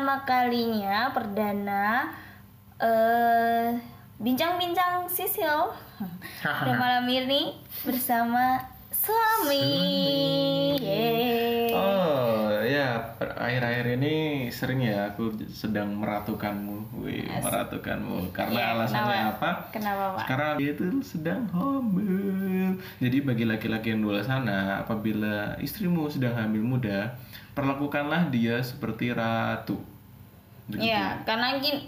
pertama kalinya perdana eh bincang-bincang sisil pada malam ini bersama suami. Yeay. Oh ya, akhir-akhir ini sering ya aku sedang meratukanmu, wih, meratukanmu. Karena Iya, alasannya kenapa? apa? Kenapa, Pak? Karena dia itu sedang hamil. Jadi bagi laki-laki yang di luar sana, apabila istrimu sedang hamil muda, perlakukanlah dia seperti ratu. Iya, karena mungkin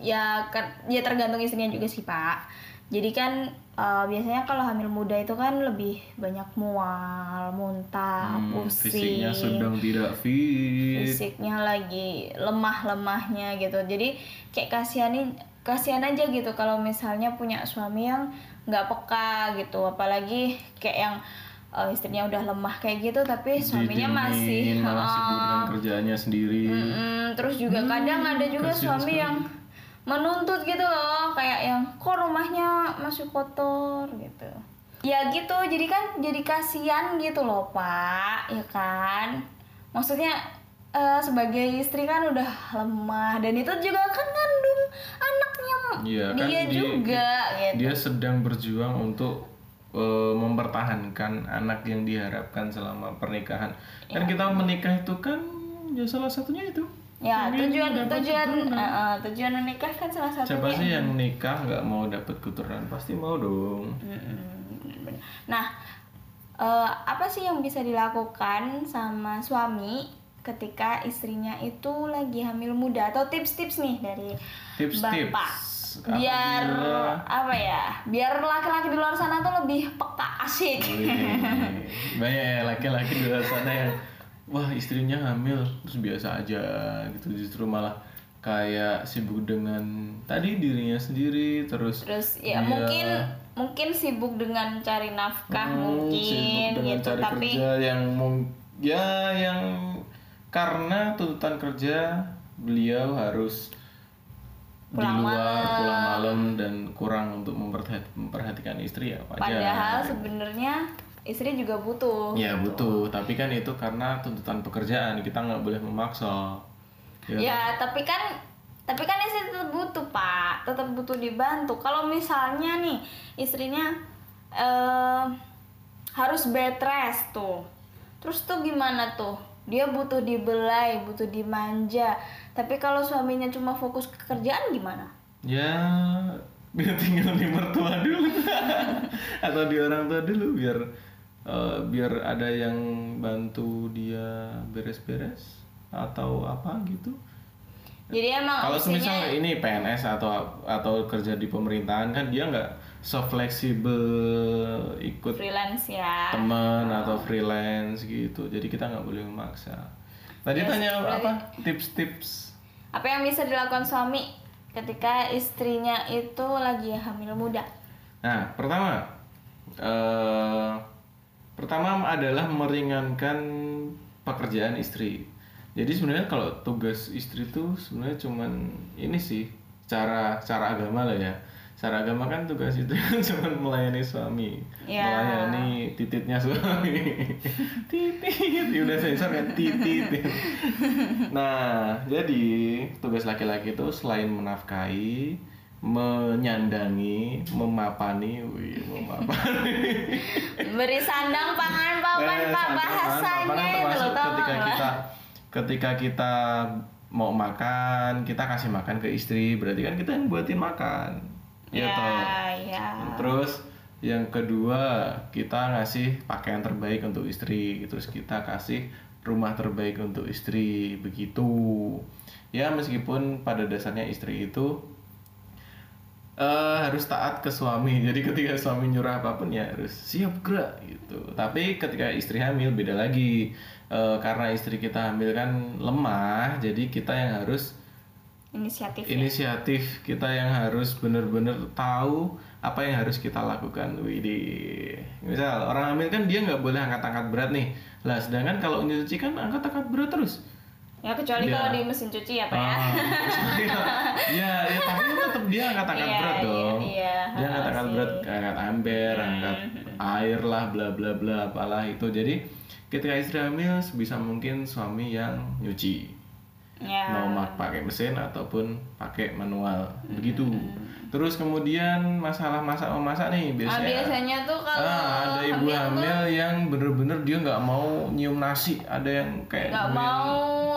ya kan ya tergantung istrinya juga sih Pak. Jadi kan eh, biasanya kalau hamil muda itu kan lebih banyak mual, muntah, Hmm, pusing, fisiknya sedang tidak fit. fisiknya lagi lemah-lemahnya gitu. Jadi kayak kasihanin kasihan aja gitu kalau misalnya punya suami yang nggak peka gitu, apalagi kayak yang eh, istrinya udah lemah kayak gitu tapi suaminya masih dengan eh, kerjaannya sendiri. Mm-mm, terus juga kadang ada juga kasihan suami sekali. yang menuntut gitu loh kayak yang kok rumahnya masih kotor? gitu. Ya gitu jadi kan jadi kasihan gitu loh pak ya kan? Maksudnya eh, sebagai istri kan udah lemah dan itu juga kan ngandung anaknya Iya, kan dia dia- juga gitu. Dia sedang berjuang untuk eh, mempertahankan anak yang diharapkan selama pernikahan. Dan kita menikah itu kan ya salah satunya itu. Ya tujuan tujuan eh, tujuan menikah kan salah satunya Siapa sih yang nikah nggak mau dapat keturunan? Pasti mau dong. Bener-bener. Nah, eh, apa sih yang bisa dilakukan sama suami ketika istrinya itu lagi hamil muda atau tips-tips nih dari Tips-tips. bapak biar Apabila- apa ya biar laki-laki di luar sana tuh lebih peka asik Wih, banyak ya laki-laki di luar sana yang wah istrinya hamil terus biasa aja gitu justru malah kayak sibuk dengan tadi dirinya sendiri terus terus ya dia- mungkin mungkin sibuk dengan cari nafkah Hmm, sibuk mungkin dengan gitu cari tapi kerja yang ya yang karena tuntutan kerja beliau harus Pulang di luar malam. pulang malam dan kurang untuk memperhati- memperhatikan istri ya wajar. padahal sebenarnya istri juga butuh Ya butuh, tapi kan itu karena tuntutan pekerjaan kita nggak boleh memaksa. Ya, tapi kan tapi kan istri tetap butuh, Pak. Tetap butuh dibantu. Kalau misalnya nih istrinya eh harus bed rest tuh. Terus tuh gimana tuh? Dia butuh dibelai, butuh dimanja. Tapi kalau suaminya cuma fokus ke kerjaan gimana? Ya biar tinggal di mertua dulu atau di orang tua dulu biar eh, biar ada yang bantu dia beres-beres atau apa gitu. Jadi emang Kalau misalnya ini PNS atau atau kerja di pemerintahan kan dia nggak so fleksibel ikut freelance ya. teman atau freelance gitu jadi kita nggak boleh memaksa tadi Ya, tanya sebenarnya- apa tips-tips Apa yang bisa dilakukan suami ketika istrinya itu lagi hamil muda? nah pertama eh pertama adalah meringankan pekerjaan istri. Jadi sebenarnya kalau tugas istri itu sebenarnya cuman ini sih cara cara agama lah ya. Cara agama kan tugas itu kan cuma melayani suami Ya. melayani tititnya suami. Titit ya udah sensor kan titit. Nah jadi tugas laki-laki itu selain menafkahi menyandangi memapani wih memapani. Beri sandang pangan papan Eh, pak bahasanya itu loh ketika nggak? kita ketika kita mau makan kita kasih makan ke istri berarti kan kita yang buatin makan. Ya ya toh. ya. Terus yang kedua kita ngasih pakaian terbaik untuk istri. Terus kita kasih rumah terbaik untuk istri begitu. Ya meskipun pada dasarnya istri itu eh harus taat ke suami. Jadi ketika suami nyuruh apa pun ya harus siap gerak gitu. Tapi ketika istri hamil beda lagi. Eh, karena istri kita hamil kan lemah jadi kita yang harus inisiatif ya. inisiatif. Kita yang harus benar-benar tahu apa yang harus kita lakukan. Widih. Misal orang hamil kan dia nggak boleh angkat-angkat berat nih. Lah sedangkan kalau nyuci kan angkat-angkat berat terus. Ya kecuali Dia- kalau di mesin cuci ya pak ya. Ah, ya, ya dia angkat-angkat Iya, berat iya, dong. iya. Dia angkat-angkat Sih. berat, angkat amber, angkat air lah, bla bla bla, apalah itu. Jadi ketika istri hamil sebisa mungkin suami yang nyuci, ya mau pakai mesin ataupun pakai manual, begitu. Terus kemudian masalah masak memasak nih Ah, biasanya. biasanya tuh kalau Ah, ada ibu hamil tuh hamil yang bener-bener dia nggak mau nyium nasi, ada yang kayak nggak mau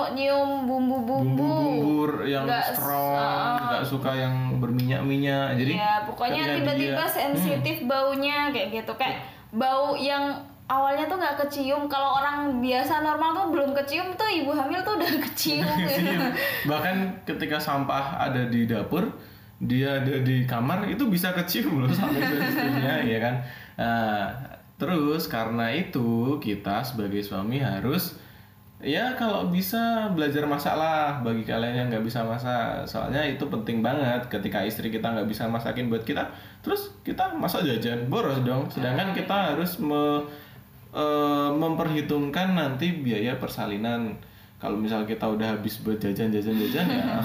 nyium bumbu-bumbu bumbu-bumbu yang Nggak strong, ah. nggak suka yang berminyak-minyak. Jadi ya pokoknya tiba-tiba dia- sensitif baunya kayak gitu kayak bau yang awalnya tuh nggak kecium kalau orang biasa normal tuh belum kecium tuh ibu hamil tuh udah kecium. Bahkan ketika sampah ada di dapur, dia ada di kamar itu bisa kecium loh sampai ke istrinya, ya kan. Nah, terus karena itu kita sebagai suami harus ya kalau bisa belajar masak lah bagi kalian yang nggak bisa masak. Soalnya itu penting banget ketika istri kita nggak bisa masakin buat kita terus kita masak jajan boros dong. Sedangkan kita harus me- eh, memperhitungkan nanti biaya persalinan kalau misal kita udah habis buat jajan jajan jajan ya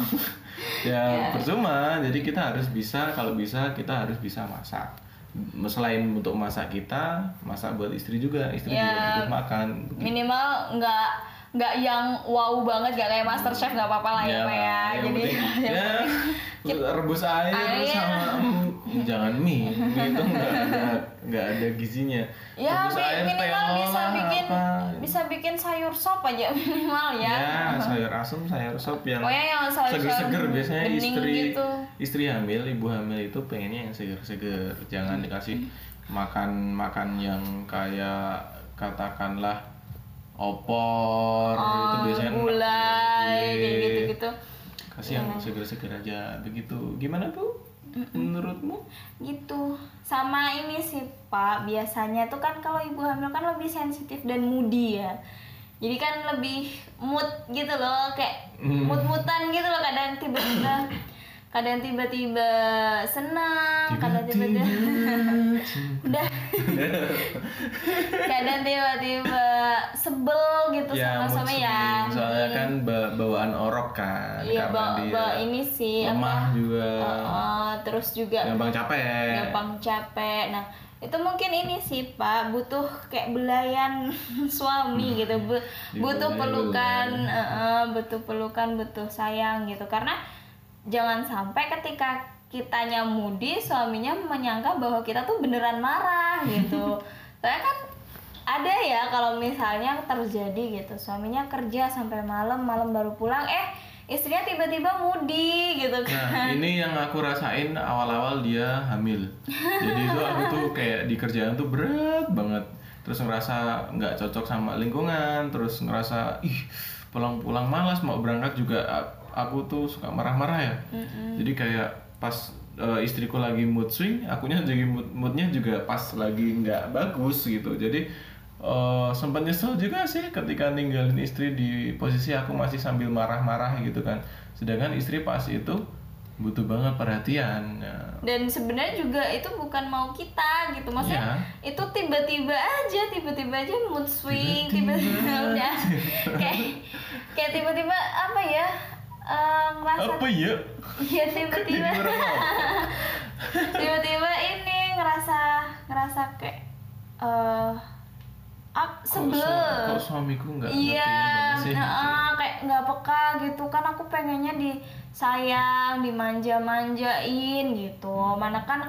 ya. percuma. Jadi kita harus bisa kalau bisa kita harus bisa masak. Selain untuk masak kita masak buat istri juga. Istri juga Ya. butuh makan. minimal nggak nggak yang wow banget nggak kayak master chef nggak apa-apa lah ya, ya yang jadi penting, ya rebus air, Air. sama mm, jangan mie. Mie itu nggak ada nggak ada gizinya. Ya rebus air minimal bisa lah, bikin apa. bisa bikin sayur sop aja minimal ya, ya sayur asem sayur sop yang Pokoknya yang seger-seger. Biasanya istri gitu. istri hamil ibu hamil itu pengennya yang seger-seger. Jangan dikasih makan makan yang kayak katakanlah opor itu biasanya enak. Oh, gulai kayak Gulai. gitu-gitu. Kasih yang seger-seger aja begitu. Gimana bu? Menurutmu? Gitu. Sama ini sih pak. Biasanya tuh kan kalau ibu hamil kan lebih sensitif dan moody ya. Jadi kan lebih mood gitu loh kayak Hmm. mood-moodan gitu loh kadang tiba-tiba kadang tiba-tiba senang kadang tiba-tiba udah. Kadang tiba-tiba sebel gitu ya sama sama ya. soalnya Iya. kan ba- bawaan orok kan iya karena ba- dia ba- ini sih lemah apa juga. Uh, terus juga gampang capek. gampang capek. Nah, itu mungkin ini sih Pak butuh kayak belayan suami gitu, Bu- butuh Dibelayan, pelukan, uh, uh, butuh pelukan, butuh sayang gitu. Karena jangan sampai ketika kitanya mudi, suaminya menyangka bahwa kita tuh beneran marah gitu. Soalnya kan ada ya kalau misalnya terjadi gitu, suaminya kerja sampai malam, malam baru pulang, eh istrinya tiba-tiba mudi gitu kan. Nah, ini yang aku rasain awal-awal dia hamil. Jadi itu aku tuh kayak di kerjaan tuh berat banget. Terus ngerasa nggak cocok sama lingkungan, terus ngerasa ih pulang-pulang malas mau berangkat juga aku tuh suka marah-marah ya. Jadi kayak pas eh, istriku lagi mood swing, akunya jadi mood moodnya juga pas lagi nggak bagus gitu. Jadi eh, sempat nyesel juga sih ketika ninggalin istri di posisi aku masih sambil marah-marah gitu kan. Sedangkan istri pas itu butuh banget perhatian. Ya. dan sebenarnya juga itu bukan mau kita gitu maksudnya Iya. itu tiba-tiba aja tiba-tiba aja mood swing tiba-tiba udah kayak kayak tiba-tiba apa ya eh, ngerasa Apa ya? ya tiba-tiba tiba-tiba ini ngerasa ngerasa kayak eh Kok, sebel su- kok suamiku nggak ngertiin Iya, banget sih? nah, gitu. ah, kayak nggak peka gitu kan aku pengennya disayang, dimanja-manjain gitu. Mana kan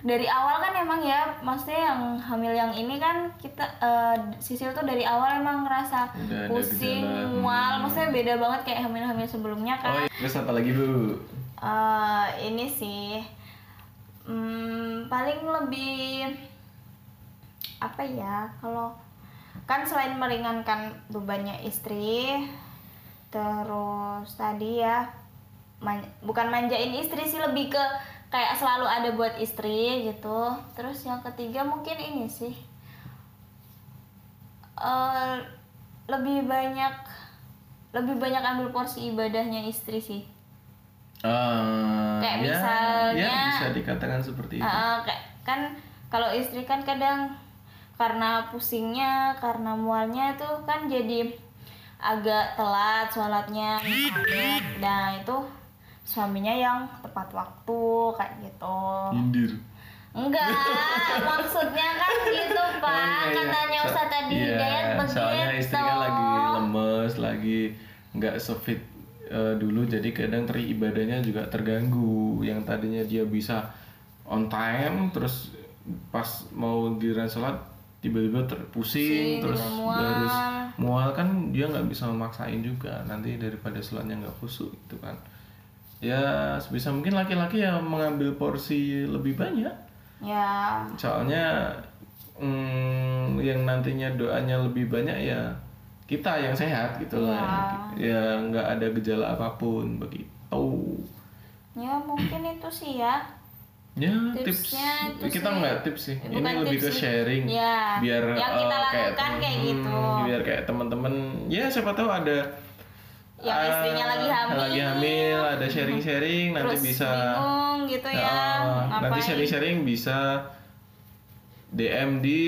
dari awal kan emang ya, maksudnya yang hamil yang ini kan kita eh, Sisil tuh dari awal emang ngerasa Udah pusing, mual, Hmm. maksudnya beda banget kayak hamil-hamil sebelumnya Oh, kan. iya. terus apa lagi bu? Eh, ini sih hmm, paling lebih apa ya kalau kan selain meringankan bebannya istri terus tadi ya man- bukan manjain istri sih lebih ke kayak selalu ada buat istri gitu. Terus yang ketiga mungkin ini sih eh lebih banyak lebih banyak ambil porsi ibadahnya istri sih. Eh, Kayak ya, misalnya- ya bisa dikatakan seperti itu. Kayak kan kalau istri kan kadang karena pusingnya karena mualnya itu kan jadi agak telat sholatnya misalnya. Nah itu suaminya yang tepat waktu kayak gitu Nyindir. enggak maksudnya kan gitu pak Oh, iya, iya. katanya So- Ustaz tadi iya, Hidayat begitu Soalnya istri kan lagi lemes, lagi nggak sefit eh, dulu, jadi kadang teribadahnya juga terganggu. Yang tadinya dia bisa on time, terus pas mau giliran sholat tiba-tiba terpusing, Pusing, terus mual. harus mual kan dia nggak bisa memaksain juga. Nanti daripada sholatnya nggak khusyuk gitu kan. Ya sebisa mungkin laki-laki ya mengambil porsi lebih banyak. Ya. Soalnya mm, yang nantinya doanya lebih banyak ya kita yang sehat gitu lah. Ya. Nggak ada gejala apa pun begitu. Ya mungkin itu sih ya. Ya tips. Tipsnya itu kita nggak tips sih. Ini bukan lebih tips ke sih. sharing. Ya, biar yang kita eh, lakukan temen- kayak gitu. biar kayak teman-teman ya siapa tahu ada Yang istrinya ah, lagi hamil. lagi hamil ada sharing-sharing nanti terus bisa bingung gitu ya Nah, nanti sharing-sharing bisa DM di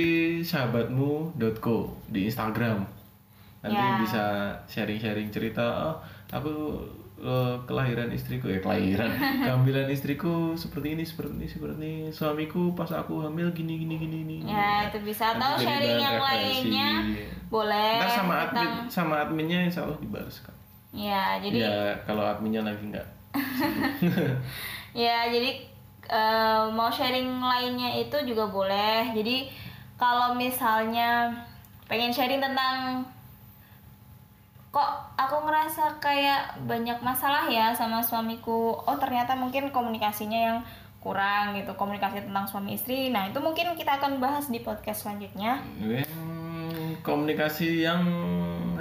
sahabatmu.co di Instagram. Nanti Ya. bisa sharing-sharing cerita, oh, aku eh, kelahiran istriku ya kelahiran kehamilan istriku seperti ini seperti ini seperti ini suamiku pas aku hamil gini gini gini gini ya itu bisa atau sharing yang referensi. lainnya boleh Ntar sama admin sama adminnya insya Allah dibalas kan ya jadi ya kalau adminnya lagi nggak Ya, jadi eh, mau sharing lainnya itu juga boleh. Jadi kalau misalnya pengen sharing tentang kok aku ngerasa kayak banyak masalah ya sama suamiku. Oh, ternyata mungkin komunikasinya yang kurang gitu, komunikasi tentang suami istri. Nah, itu mungkin kita akan bahas di podcast selanjutnya. Hmm, komunikasi yang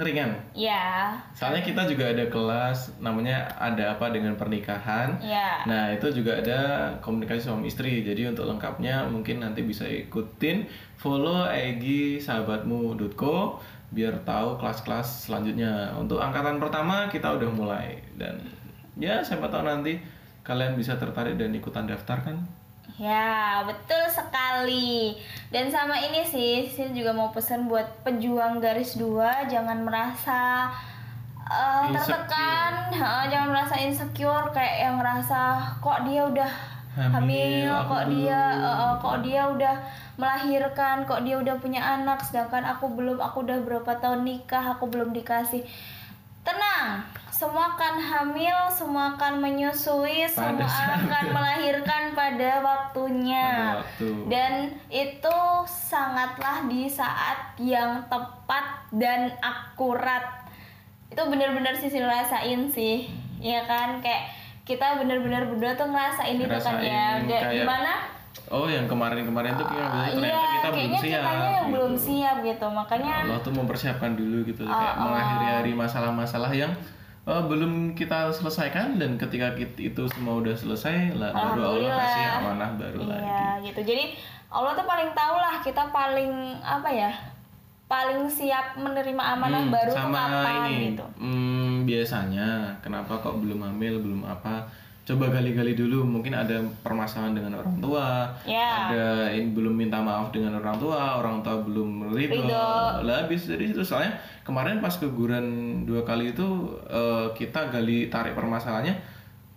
ringan Ya, Soalnya kita juga ada kelas namanya ada apa dengan pernikahan. ya. Nah, itu juga ada komunikasi suami istri. Jadi untuk lengkapnya mungkin nanti bisa ikutin follow IG sahabatmu.co biar tahu kelas-kelas selanjutnya. Untuk angkatan pertama kita udah mulai dan ya siapa tahu nanti kalian bisa tertarik dan ikutan daftar kan? Ya, betul sekali. Dan sama ini sih, saya juga mau pesan buat pejuang garis dua, jangan merasa Insecure. tertekan, Ha, jangan merasa insecure kayak yang ngerasa kok dia udah Hamil, hamil, kok dia belum. eh, eh, kok dia udah melahirkan, kok dia udah punya anak, sedangkan aku belum, aku udah berapa tahun nikah, aku belum dikasih. Tenang, semua akan hamil, semua akan menyusui, Pada semua saat- akan melahirkan pada waktunya. Pada waktu. Dan itu sangatlah di saat yang tepat dan akurat. Itu benar-benar sih rasain sih. Ya kan kayak kita benar-benar berdua tuh ngerasain itu kan ya. Kayak kayak- gimana? Oh, yang kemarin-kemarin tuh kita bilang ternyata Iya, kita belum kayaknya siap. yang gitu. belum siap gitu. Makanya Allah tuh mempersiapkan dulu gitu kayak Oh, oh. mengakhiri hari masalah-masalah yang eh, belum kita selesaikan dan ketika itu semua udah selesai lah baru Allah kasih amanah baru iya lagi. gitu. Jadi Allah tuh paling tahu lah kita paling apa ya? Paling siap menerima amanah Hmm, baru tuh sama kapan ini gitu. hmm, biasanya kenapa kok belum hamil belum apa coba gali-gali dulu mungkin ada permasalahan dengan orang tua Ya. ada ini belum minta maaf dengan orang tua orang tua belum ridho. Lah habis dari situ. Soalnya kemarin pas keguguran dua kali itu eh, kita gali tarik permasalahannya.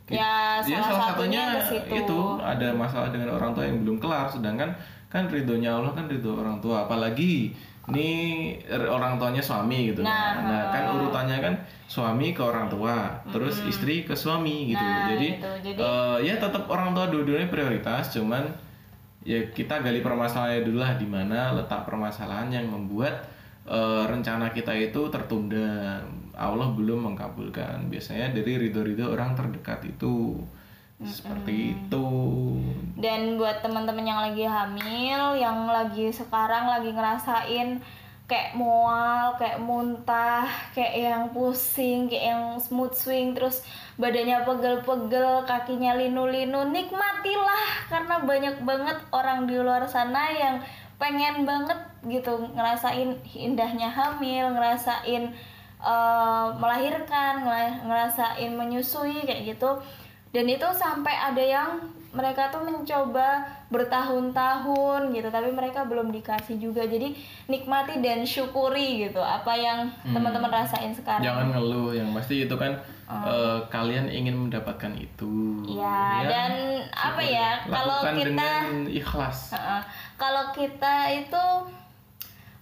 Ya, ya, salah salah satunya satunya itu ada masalah dengan orang tua yang belum kelar. Sedangkan kan ridhonya Allah kan ridho orang tua. Apalagi ini er- orang tuanya suami gitu. Nah, nah, kan oh. urutannya kan suami ke orang tua terus istri ke suami gitu. Nah, jadi, gitu. Jadi- eh, ya tetap orang tua dua-duanya prioritas cuman ya kita gali permasalahannya dulu lah di mana letak permasalahan yang membuat eh, rencana kita itu tertunda. Allah belum mengkabulkan. Biasanya dari ridho-ridho orang terdekat itu seperti itu. Dan buat teman-teman yang lagi hamil, yang lagi sekarang lagi ngerasain kayak mual, kayak muntah, kayak yang pusing, kayak yang smooth swing, terus badannya pegel-pegel, kakinya linu-linu, nikmatilah. Karena banyak banget orang di luar sana yang pengen banget gitu ngerasain indahnya hamil, ngerasain eh, melahirkan, ngera- ngerasain menyusui kayak gitu. Dan itu sampai ada yang mereka tuh mencoba bertahun-tahun gitu tapi mereka belum dikasih juga jadi nikmati dan syukuri gitu apa yang teman-teman rasain sekarang Jangan ngeluh, yang pasti itu kan eh, kalian ingin mendapatkan itu. ya, dan apa ya kalau kita dengan ikhlas. Heeh. kalau kita itu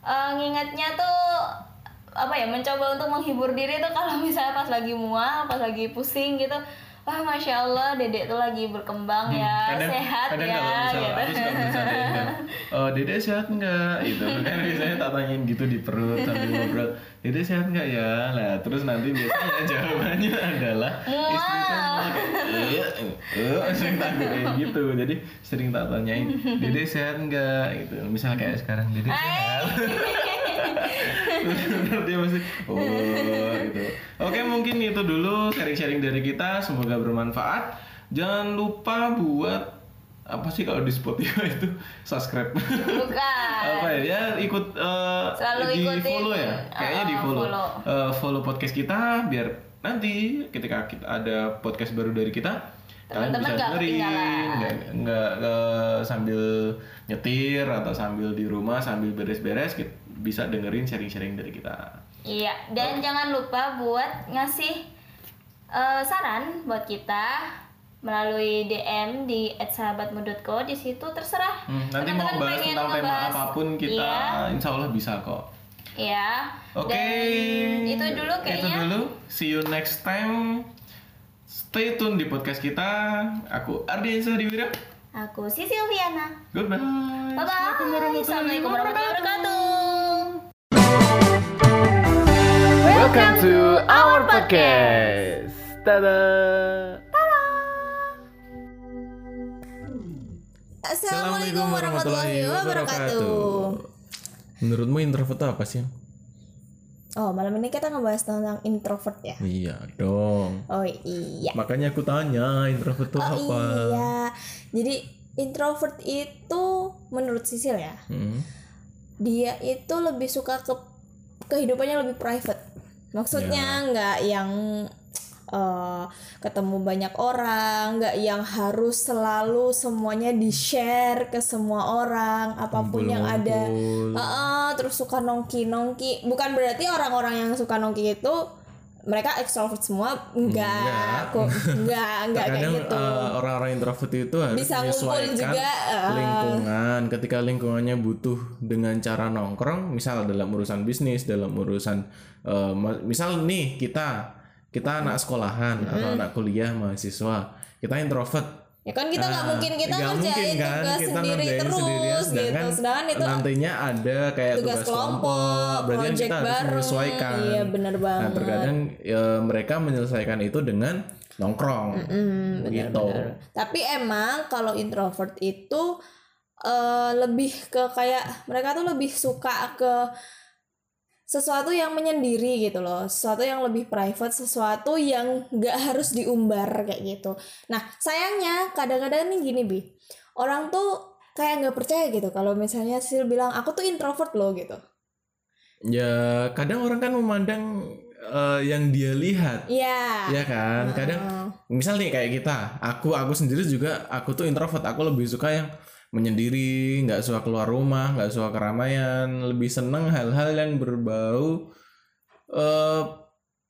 eh, ngingetnya tuh apa ya mencoba untuk menghibur diri tuh kalau misalnya pas lagi mual pas lagi pusing gitu wah masya allah dedek tuh lagi berkembang ya kadang, sehat kadang ya kalau misalnya gitu. aku suka bercandain oh dede sehat nggak? Itu kan biasanya tak tanyain gitu di perut sambil ngobrol dede sehat nggak ya? Lah terus nanti biasanya jawabannya adalah istri iya eh sering tak kayak gitu. Jadi sering tak tanyain dede sehat nggak? Gitu. Misal kayak sekarang dede sehat Terus dia masih oh gitu. Oke mungkin itu dulu sharing-sharing dari kita. Semoga bermanfaat. Jangan lupa buat apa sih kalau di Spotify itu? Subscribe. Bukan. Apa ya? Ya ikut Selalu di ikutin, follow ya. Kayaknya di uh, follow. follow. Eh, follow podcast kita biar nanti ketika kita ada podcast baru dari kita kalian bisa dengerin. nggak nggak eh, sambil nyetir atau sambil di rumah sambil beres-beres kita bisa dengerin sharing-sharing dari kita iya dan jangan lupa buat ngasih eh, saran buat kita melalui DM di @sahabatmu.co di situ terserah Hmm, nanti mau Teman-teman bahas pengen tentang tema ngebahas- apa pun kita iya, insya Allah bisa kok iya. Oke. Dan itu dulu Itu kayaknya dulu. See you next time. Stay tune di podcast kita. Aku Ardi Sadiwira. aku si Silviana Goodbye. bye bye assalamualaikum warahmatullahi wabarakatuh Welcome to our podcast. Tada. Assalamualaikum warahmatullahi wabarakatuh. Menurutmu introvert itu apa sih? Oh, malam ini kita ngebahas tentang introvert ya. Iya dong. Oh iya. Makanya aku tanya introvert itu Oh apa? iya. Jadi introvert itu menurut Sisil ya, Hmm. dia itu lebih suka ke kehidupannya lebih private. Maksudnya nggak yang eh, ketemu banyak orang, nggak yang harus selalu semuanya di share ke semua orang, apa pun yang ada. Ngumpul. Heeh, terus suka nongki nongki. Bukan berarti orang-orang yang suka nongki itu mereka ekstrovert semua enggak kok enggak enggak kayak gitu eh, orang-orang introvert itu harus Bisa ngumpul menyesuaikan juga, eh. lingkungan. Ketika lingkungannya butuh dengan cara nongkrong, misal dalam urusan bisnis, dalam urusan ma- misal nih kita kita anak sekolahan atau anak kuliah mahasiswa, kita introvert. Ya kan kita nggak Ah, mungkin kita ngerjain mungkin kan tugas kita sendiri terus sendirian, gitu. Sedangkan itu nantinya ada kayak tugas tugas, kelompok, berarti kan kita harus bareng. menyesuaikan. Iya, bener nah banget. terkadang ya, mereka menyelesaikan itu dengan nongkrong. Hmm, gitu. tapi emang kalau introvert itu eh, lebih ke kayak mereka tuh lebih suka ke sesuatu yang menyendiri gitu loh sesuatu yang lebih private sesuatu yang nggak harus diumbar kayak gitu. Nah sayangnya kadang-kadang nih gini bi orang tuh kayak nggak percaya gitu kalau misalnya Sil bilang aku tuh introvert loh gitu. Ya kadang orang kan memandang eh, yang dia lihat. Iya. Ya kan? Kadang misal nih kayak kita aku aku sendiri juga aku tuh introvert aku lebih suka yang menyendiri nggak suka keluar rumah nggak suka keramaian lebih seneng hal-hal yang berbau eh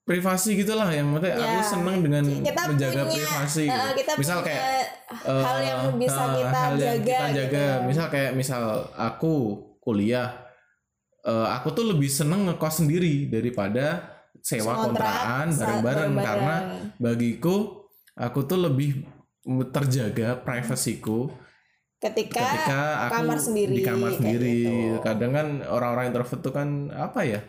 privasi gitulah yang maksudnya aku Ya, seneng dengan kita menjaga punya, privasi eh, gitu. kita misal punya kayak hal yang eh, bisa eh, kita hal yang jaga kita jaga gitu. misal kayak misal aku kuliah eh, aku tuh lebih seneng ngekos sendiri daripada sewa Kontrak, kontrakan bareng-bareng. karena bagiku aku tuh lebih terjaga privasiku ketika, ketika aku kamar sendiri, di kamar sendiri gitu. kadang kan orang-orang introvert tuh kan apa ya?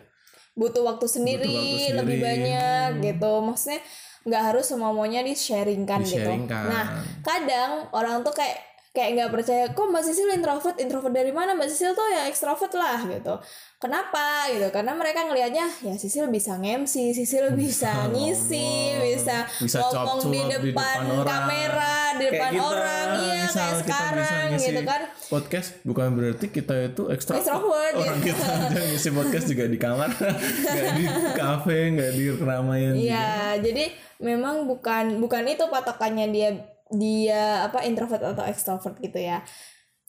Butuh waktu sendiri, waktu sendiri. lebih banyak gitu. Maksudnya nggak harus semua maunya di sharingkan gitu nah kadang orang tuh kayak kayak nggak percaya kok mbak Sisil introvert? Introvert dari mana? Mbak Sisil tuh ya ekstrovert lah gitu. Kenapa? gitu. Karena mereka ngelihatnya ya Sisil bisa nge-MC Sisil bisa ngisi bisa, bisa ngomong di depan, di depan orang. kamera di Kayak depan kita, orang. Iya kayak kita bisa sekarang ngisi gitu kan. podcast bukan berarti kita itu ekstrovert Extrovert, orang gitu. kita aja ngisi podcast juga di kamar nggak di kafe nggak di keramaian. Iya, jadi memang bukan bukan itu patokannya dia dia apa introvert atau extrovert gitu ya.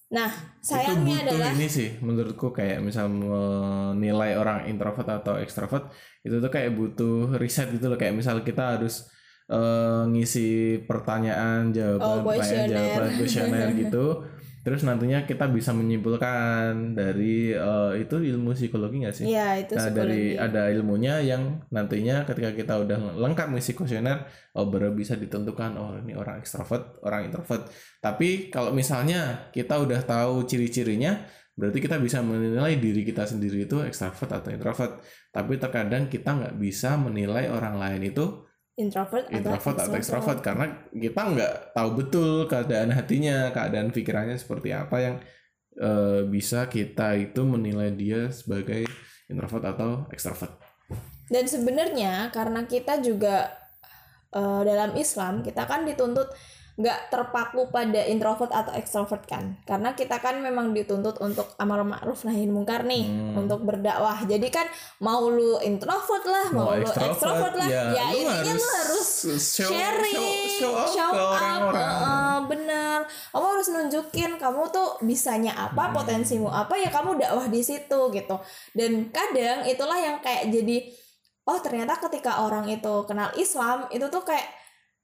Nah, sayangnya itu butuh adalah ini sih menurutku kayak misal menilai orang introvert atau extrovert itu tuh kayak butuh riset gitu loh. Kayak misal kita harus eh, ngisi pertanyaan jawaban Oh, pertanyaan jawaban kuesioner gitu terus nantinya kita bisa menyimpulkan dari eh, itu ilmu psikologi nggak sih ya itu Nah, dari ada ilmunya yang nantinya ketika kita udah lengkap ngisi kuesioner, oh baru bisa ditentukan oh ini orang ekstrovert, orang introvert. Tapi kalau misalnya kita udah tahu ciri-cirinya, berarti kita bisa menilai diri kita sendiri itu ekstrovert atau introvert. Tapi terkadang kita nggak bisa menilai orang lain itu introvert, introvert atau ekstrovert karena kita nggak tahu betul keadaan hatinya, keadaan pikirannya seperti apa yang eh, bisa kita itu menilai dia sebagai introvert atau ekstrovert. Dan sebenarnya karena kita juga eh, dalam Islam kita kan dituntut nggak terpaku pada introvert atau extrovert kan karena kita kan memang dituntut untuk amar ma'ruf nahi mungkar nih Hmm. untuk berdakwah jadi kan mau lu introvert lah mau, lu extrovert lah ya, lu intinya lu harus show, sharing show, show off show up, orang-orang. heeh, bener kamu harus nunjukin kamu tuh bisanya Hmm. apa potensimu apa ya kamu dakwah di situ gitu dan kadang itulah yang kayak jadi oh ternyata ketika orang itu kenal Islam itu tuh kayak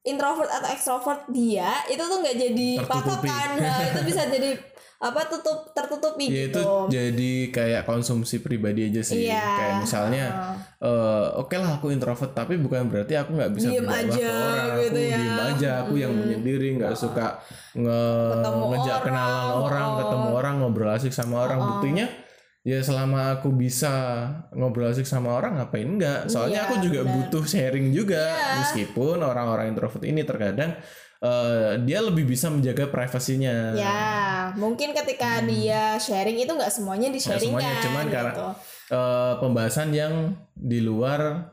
introvert atau extrovert dia itu tuh nggak jadi patokan. Nah, itu bisa jadi apa tutup tertutupi ya itu gitu jadi kayak konsumsi pribadi aja sih. Iya. kayak misalnya eh, oke lah aku introvert tapi bukan berarti aku nggak bisa Diem aja ke orang. gitu aku ya. diem aja aku yang menyendiri nggak suka nge Ketemu ngejak orang, kenalan orang. oh. ketemu orang ngobrol asik sama orang. Buktinya ya selama aku bisa ngobrol asik sama orang ngapain enggak soalnya Iya, aku juga benar. butuh sharing juga Iya. meskipun orang-orang introvert ini terkadang eh, dia lebih bisa menjaga privasinya ya mungkin ketika dia sharing itu nggak semuanya di sharing Hmm. semuanya, kan cuman karena gitu. eh, pembahasan yang di luar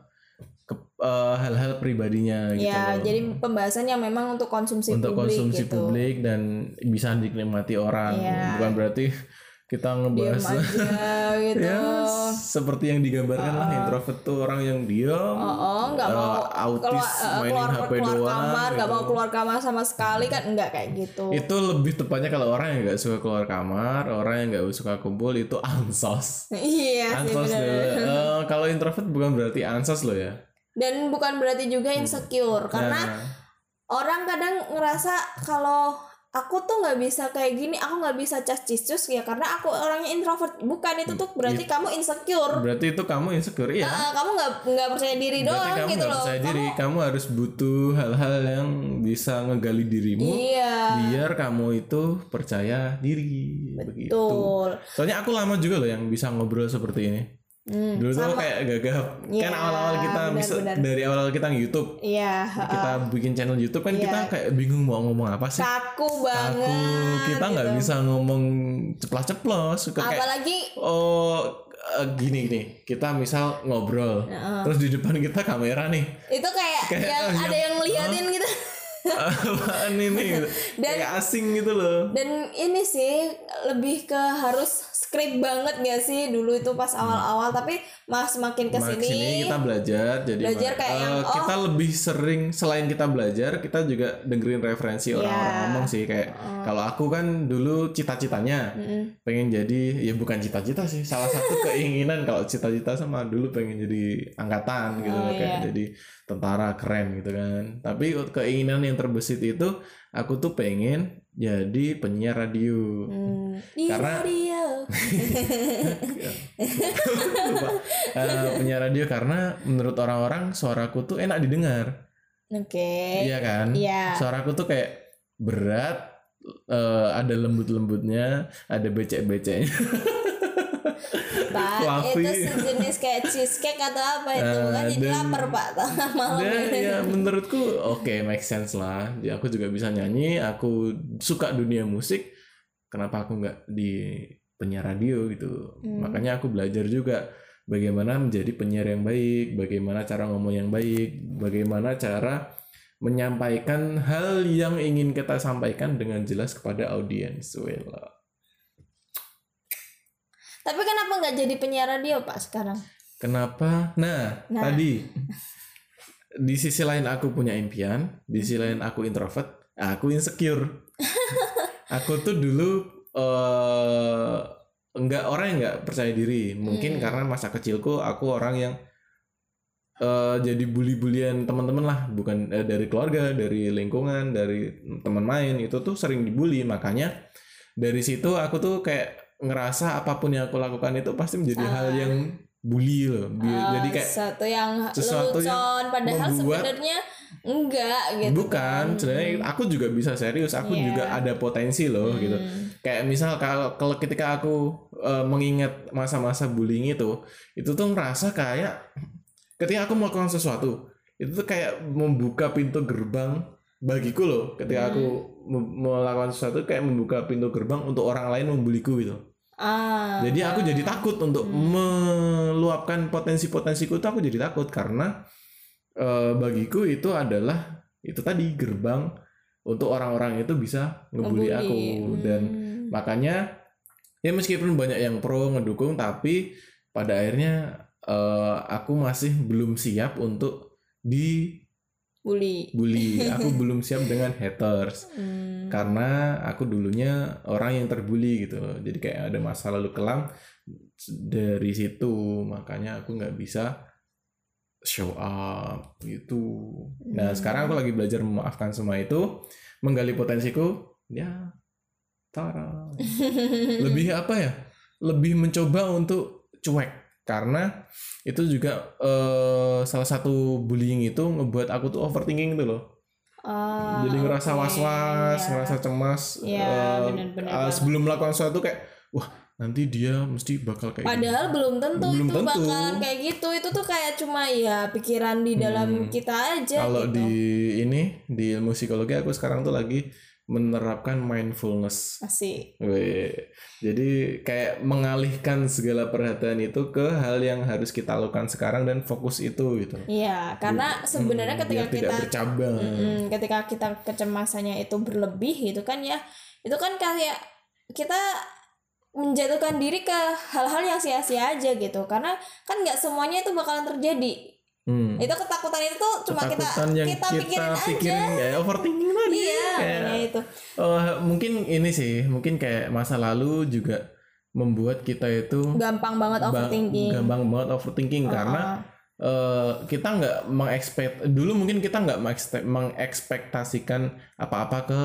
eh, hal-hal pribadinya gitu ya loh. jadi pembahasan yang memang untuk konsumsi untuk publik konsumsi gitu. publik dan bisa dinikmati orang Iya. bukan berarti kita diem ngebahas aja gitu ya seperti yang digambarkan lah introvert tuh orang yang diam Oh, oh, nggak eh, mau autis keluar, eh, mainin keluar, HP keluar doang kamar, gitu. mau keluar kamar sama sekali kan enggak kayak gitu. itu lebih tepatnya kalau orang yang nggak suka keluar kamar orang yang nggak suka kumpul itu ansos iya sih ansos benar. dulu. Eh, kalau introvert bukan berarti ansos loh ya Dan bukan berarti juga insecure karena Nah, orang kadang ngerasa kalau aku tuh nggak bisa kayak gini, aku nggak bisa cas cicus ya karena aku orangnya introvert. Bukan itu tuh berarti kamu insecure. berarti itu kamu insecure ya Ah, kamu nggak nggak percaya diri Berarti doang kamu gitu loh. percaya Kamu- diri, kamu harus butuh hal-hal yang bisa ngegali dirimu Iya. biar kamu itu percaya diri begitu. Betul. Soalnya aku lama juga loh yang bisa ngobrol seperti ini. Hmm, Dulu tuh sama. kayak gagap. Iya, kan awal-awal kita bisa benar-benar. dari awal kita nge-YouTube, Iya. ha-ha. kita bikin channel YouTube kan Iya. kita kayak bingung mau ngomong apa sih. Kaku banget. Aku kita nggak gitu. bisa ngomong ceplos-ceplos. Suka kayak Apalagi oh eh, gini gini kita misal ngobrol terus di depan kita kamera nih itu kayak, Kayak, yang oh, ada yang- ngeliatin gitu. apaan ini gitu. Dan- kayak asing gitu loh Dan ini sih lebih ke harus skrip banget gak sih dulu itu pas awal-awal tapi mas makin ke sini sini kita belajar jadi Belajar kayak eh, yang, oh. kita lebih sering selain kita belajar kita juga dengerin referensi orang-orang Iya. ngomong sih kayak kalau aku kan dulu cita-citanya pengen jadi ya bukan cita-cita sih salah satu keinginan kalau cita-cita sama dulu pengen jadi angkatan gitu Oh, kayak iya. jadi tentara keren gitu kan tapi keinginan yang terbesit itu aku tuh pengen jadi penyiar radio Hmm, di Karena- radio. Eh, penyiar radio karena menurut orang-orang suaraku tuh enak didengar Oke. iya kan Iya. suaraku tuh kayak berat eh, ada lembut-lembutnya ada becek-beceknya Pak, fluffy. itu sejenis kayak cheesecake atau apa itu Eh, kan jadi dan- lapar Pak malam. Dan ya menurutku oke make sense lah. Ya, aku juga bisa nyanyi, aku suka dunia musik. Kenapa aku nggak di penyiar radio gitu? Hmm. Makanya aku belajar juga bagaimana menjadi penyiar yang baik, bagaimana cara ngomong yang baik, bagaimana cara menyampaikan hal yang ingin kita sampaikan dengan jelas kepada audiens. Wela. Tapi kenapa nggak jadi penyiar radio Pak sekarang? Kenapa? Nah, Nah. tadi di sisi lain aku punya impian, di sisi lain aku introvert, aku insecure aku tuh dulu eh enggak orang yang nggak percaya diri mungkin Hmm. karena masa kecilku aku orang yang eh jadi bully-bulian teman-teman lah bukan eh, dari keluarga dari lingkungan dari teman main itu tuh sering dibully makanya dari situ aku tuh kayak ngerasa apa pun yang aku lakukan itu pasti menjadi hal Salah. yang bully loh Bi- Ah, jadi kayak sesuatu yang sesuatu yang lelucon padahal membuat- sebenarnya enggak gitu bukan kan. sebenarnya aku juga bisa serius aku Iya. juga ada potensi loh gitu Hmm. kayak misal kalau kalau ketika aku eh, mengingat masa-masa bullying itu itu tuh ngerasa kayak ketika aku melakukan sesuatu itu tuh kayak membuka pintu gerbang bagiku loh ketika aku mem- melakukan sesuatu kayak membuka pintu gerbang untuk orang lain membuliku gitu ah jadi aku jadi takut untuk meluapkan potensi-potensiku itu aku jadi takut karena eh, bagiku itu adalah itu tadi gerbang untuk orang-orang itu bisa ngebully aku Ngebully. dan Hmm. makanya ya meskipun banyak yang pro ngedukung tapi pada akhirnya eh, aku masih belum siap untuk dibully bully. Aku belum siap dengan haters. Hmm. karena aku dulunya orang yang terbully gitu loh. jadi kayak ada masa lalu kelam dari situ. Makanya aku nggak bisa show up gitu. Nah Hmm. sekarang aku lagi belajar memaafkan semua itu. Menggali potensiku ya tara. Lebih apa ya? Lebih mencoba untuk cuek karena itu juga eh, salah satu bullying itu ngebuat aku tuh overthinking gitu loh Ah, jadi ngerasa was-was ya. ngerasa cemas Iya, eh, benar-benar eh, banget. sebelum melakukan sesuatu kayak wah nanti dia mesti bakal kayak. Padahal belum tentu Belum itu tentu. bakalan kayak gitu. Itu tuh kayak cuma ya pikiran di dalam Hmm. kita aja kalau gitu. di ini di ilmu psikologi aku sekarang tuh lagi menerapkan mindfulness Asik. Weh. Jadi kayak mengalihkan segala perhatian itu ke hal yang harus kita lakukan sekarang dan fokus itu gitu. Iya, karena sebenarnya Hmm, ketika biar kita tidak bercabang. Ketika kita kecemasannya itu berlebih gitu kan ya, itu kan kayak kita menjatuhkan diri ke hal-hal yang sia-sia aja gitu. Karena kan nggak semuanya itu bakalan terjadi. Hmm. Itu ketakutan itu tuh cuma kita Ketakutan yang kita pikirin aja. pikirin ya overthinking tadi. Iya, Kayak, makanya itu. oh, mungkin ini sih, mungkin kayak masa lalu juga membuat kita itu Gampang banget ba- overthinking. gampang banget overthinking karena Uh-uh. eh, kita nggak mengekspekt dulu mungkin kita nggak mengekspektasikan apa-apa ke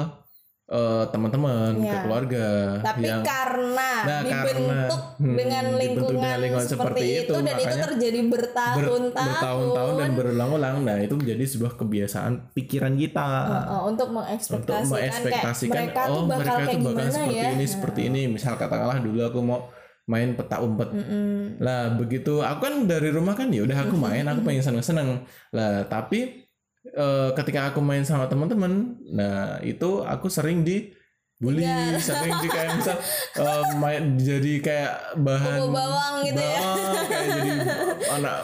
eh, teman-teman ke Iya. keluarga Tapi yang karena Nah, dibentuk karena, hmm, dengan dibentuk lingkungan, dengan lingkungan seperti, seperti itu, itu, dan itu makanya terjadi ber- bertahun-tahun bertahun-tahun dan berulang-ulang. Nah itu menjadi sebuah kebiasaan pikiran kita. Uh-uh, untuk untuk mengekspektasikan, mengekspektasikan kayak mereka oh tuh bakal mereka kayak tuh bakal seperti ya? ini seperti ini. Misal katakanlah dulu aku mau main peta umpet. Mm-mm. lah begitu. Aku kan dari rumah kan ya udah aku main aku pengen seneng-seneng. Lah tapi eh, ketika aku main sama teman-teman nah itu aku sering di bully Iya. sering di kayak misal eh, main jadi kayak bahan Bau bawang gitu ya. bawang, kayak jadi anak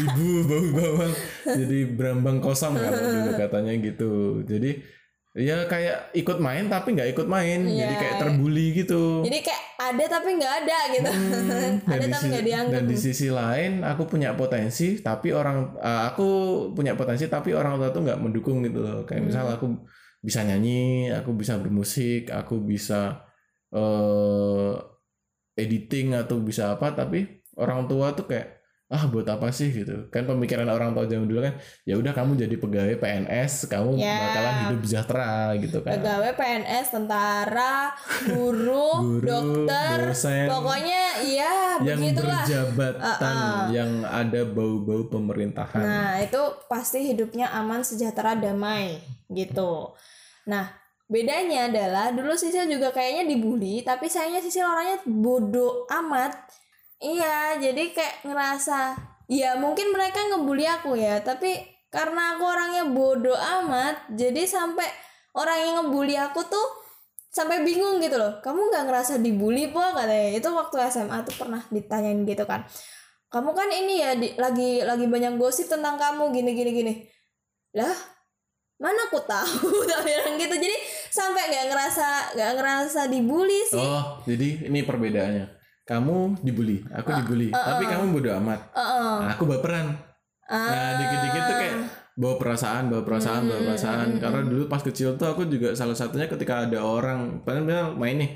ibu bau bawang jadi berambang kosong kalau dulu katanya gitu jadi ya kayak ikut main tapi nggak ikut main. Jadi Iya. kayak terbully gitu. Jadi kayak ada tapi nggak ada gitu. Hmm, ada tapi nggak dianggap. dan di sisi lain aku punya potensi tapi orang uh, aku punya potensi tapi orang tua tuh nggak mendukung gitu loh. Kayak misal Hmm. aku bisa nyanyi aku bisa bermusik aku bisa eh editing atau bisa apa tapi orang tua tuh kayak ah buat apa sih gitu kan pemikiran orang tua zaman dulu kan ya udah kamu jadi pegawai PNS kamu Ya. bakalan hidup sejahtera gitu kan pegawai PNS tentara guru, Guru, dokter dosen. pokoknya ya yang begitulah berjabatan Uh-uh. yang ada bau-bau pemerintahan Nah, itu pasti hidupnya aman, sejahtera, damai gitu. Nah, bedanya adalah dulu Sisil juga kayaknya dibully, tapi sayangnya Sisil orangnya bodoh amat. Iya, jadi kayak ngerasa ya mungkin mereka ngebully aku ya, tapi karena aku orangnya bodoh amat, jadi sampai orang yang ngebully aku tuh sampai bingung gitu loh. Kamu nggak ngerasa dibully po katanya. Itu waktu SMA tuh pernah ditanyain gitu kan. Kamu kan ini ya di- lagi lagi banyak gosip tentang kamu gini gini gini. Lah mana aku tahu? Tak bilang gitu. Jadi sampai nggak ngerasa nggak ngerasa dibully sih. Oh jadi ini perbedaannya kamu dibully aku dibully. Tapi kamu bodo amat. Heeh. Nah, aku baperan. Nah Ah. dikit-dikit tuh kayak bawa perasaan bawa perasaan bawa perasaan. karena dulu pas kecil tuh aku juga salah satunya ketika ada orang padahal main nih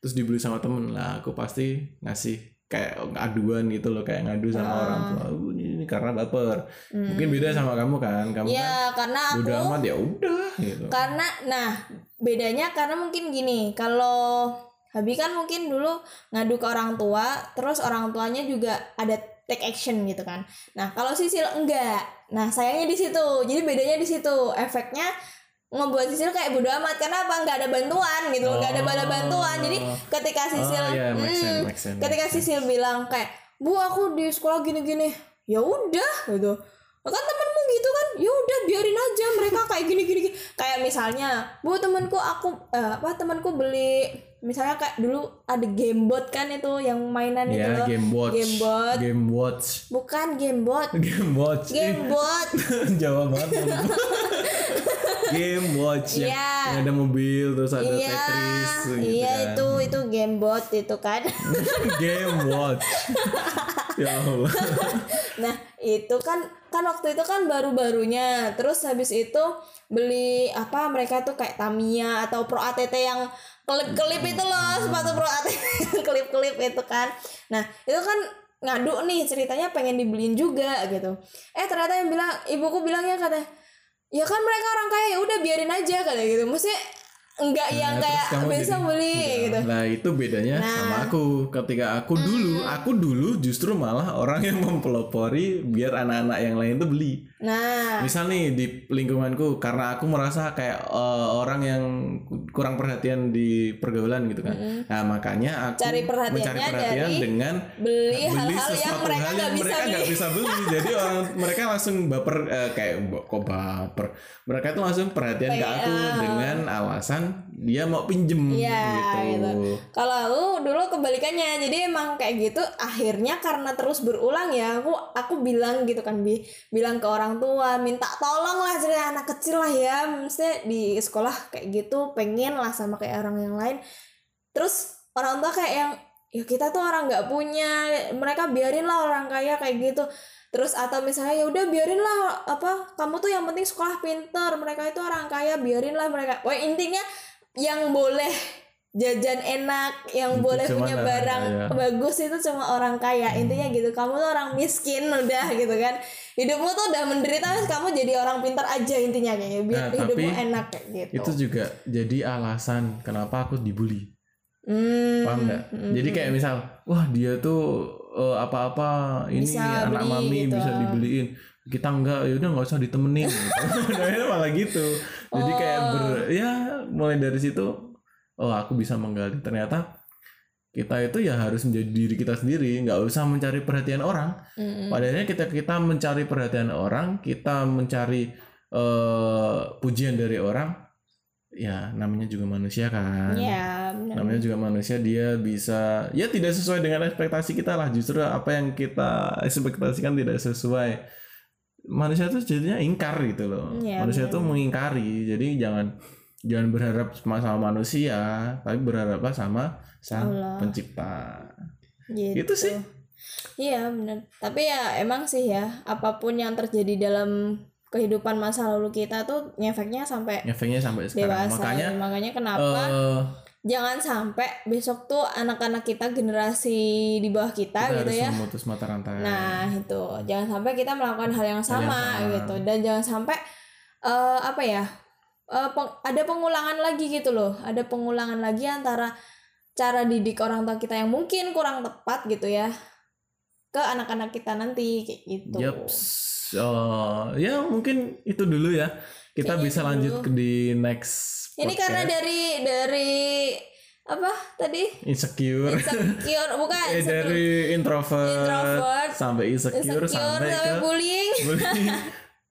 terus dibully sama temen. Lah aku pasti ngasih kayak aduan gitu loh kayak ngadu sama orang tua. "Oh, ini, ini karena baper. Mungkin beda sama kamu kan? Kamu kan ya karena aku udah amat ya udah gitu. Karena nah bedanya karena mungkin gini kalau Habi kan mungkin dulu ngadu ke orang tua terus orang tuanya juga ada take action gitu kan. Nah kalau Sisil enggak. Nah sayangnya di situ. Jadi bedanya di situ. Efeknya ngebuat Sisil kayak bodo amat. Karena apa? Nggak ada bantuan gitu nggak ada bala bantuan. Jadi ketika Sisil oh iya make sense Hmm, make sense ketika Sisil bilang kayak bu aku di sekolah gini-gini. Ya udah gitu. Kan temenmu gitu kan? Ya udah biarin aja mereka kayak gini gini gini. kayak misalnya bu temanku aku eh, apa temanku beli misalnya kayak dulu ada gamebot kan itu yang mainan itu ya game watch. Gamebot. game watch. Bukan gamebot game watch. Ih, gamebot Jawa banget. Game watch yang, Iya. yang ada mobil terus ada iya. Tetris gitu iya kan. itu itu gamebot itu kan. Game watch. Ya Allah. Nah itu kan kan waktu itu kan baru-barunya. Terus habis itu beli apa mereka tuh kayak Tamiya atau Pro ATT yang kelip-kelip itu loh sepatu Pro ATT yang kelip-kelip itu kan. Nah itu kan ngadu nih ceritanya pengen dibeliin juga gitu. Eh ternyata yang bilang ibuku bilangnya katanya ya kan mereka orang kaya ya udah biarin aja katanya gitu. Maksudnya enggak yang Nah, terus kayak jadi- beli Udah. gitu Nah itu bedanya Nah. sama aku. Ketika aku dulu, aku dulu justru malah orang yang mempelopori biar anak-anak yang lain tuh beli. nah Misal nih di lingkunganku, karena aku merasa kayak eh, orang yang kurang perhatian di pergaulan gitu kan. Nah makanya aku Cari mencari perhatian dari dengan beli hal-hal yang sesuatu mereka hal nggak yang bisa mereka beli nggak bisa beli. Jadi orang mereka langsung baper eh, kayak kok baper. Mereka tuh langsung perhatian ke Kayak, aku ah. dengan alasan dia mau pinjem Iya, gitu. gitu. Kalau aku dulu kebalikannya, jadi emang kayak gitu. Akhirnya karena terus berulang ya, aku aku bilang gitu kan, bi bilang ke orang tua, minta tolong lah cerita anak kecil lah ya, mesti di sekolah kayak gitu, pengen lah sama kayak orang yang lain. Terus orang tua kayak yang ya kita tuh orang nggak punya, mereka biarin lah orang kaya kayak gitu. Terus atau misalnya ya udah biarin lah apa kamu tuh yang penting sekolah pinter mereka itu orang kaya biarin lah mereka. Wah intinya yang boleh jajan enak, yang Itu boleh punya barang kaya. bagus itu cuma orang kaya. Intinya gitu. Kamu tuh orang miskin udah gitu kan. Hidupmu tuh udah menderita kamu jadi orang pintar aja intinya kayak biar Nah, hidupmu enak kayak gitu. Itu juga jadi alasan kenapa aku dibully. Hmm, Paham nggak? Jadi kayak misal, wah dia tuh eh, apa-apa ini Bisa anak beli mami gitu. bisa dibeliin. Kita enggak, ya udah nggak usah ditemenin. gitu. Itu malah gitu. Jadi kayak Oh. ber, ya mulai dari situ, oh aku bisa menggali ternyata kita itu ya harus menjadi diri kita sendiri, nggak usah mencari perhatian orang. Mm-mm. Padahal kita kita mencari perhatian orang, kita mencari eh, pujian dari orang, ya namanya juga manusia kan. Ya, benar. Namanya juga manusia dia bisa ya tidak sesuai dengan ekspektasi kita lah. Justru apa yang kita ekspektasikan tidak sesuai. Manusia itu jadinya ingkar gitu loh. Iya, manusia itu mengingkari. Jadi jangan jangan berharap sama sama manusia, tapi berharaplah sama sang Allah. pencipta. Gitu. Itu sih. Iya benar. Tapi ya emang sih ya apa pun yang terjadi dalam kehidupan masa lalu kita tuh ngefeknya sampai Efeknya sampai sekarang. dewasa. Makanya makanya kenapa eh jangan sampai besok tuh anak-anak kita generasi di bawah kita, kita gitu harus ya. memutus mata rantai. Nah itu jangan sampai kita melakukan hal yang sama, sama. gitu dan jangan sampai eh, apa ya eh, peng- ada pengulangan lagi gitu loh. Ada pengulangan lagi antara cara didik orang tua kita yang mungkin kurang tepat gitu ya ke anak-anak kita nanti kayak gitu. Yaps. Oh, ya mungkin itu dulu ya. Kita Kayaknya bisa itu lanjut dulu. ke di next. Ini karena podcast. dari dari apa tadi insecure. insecure bukan eh dari introvert, Introvert, sampai insecure, insecure sampai sampai ke bullying bullying.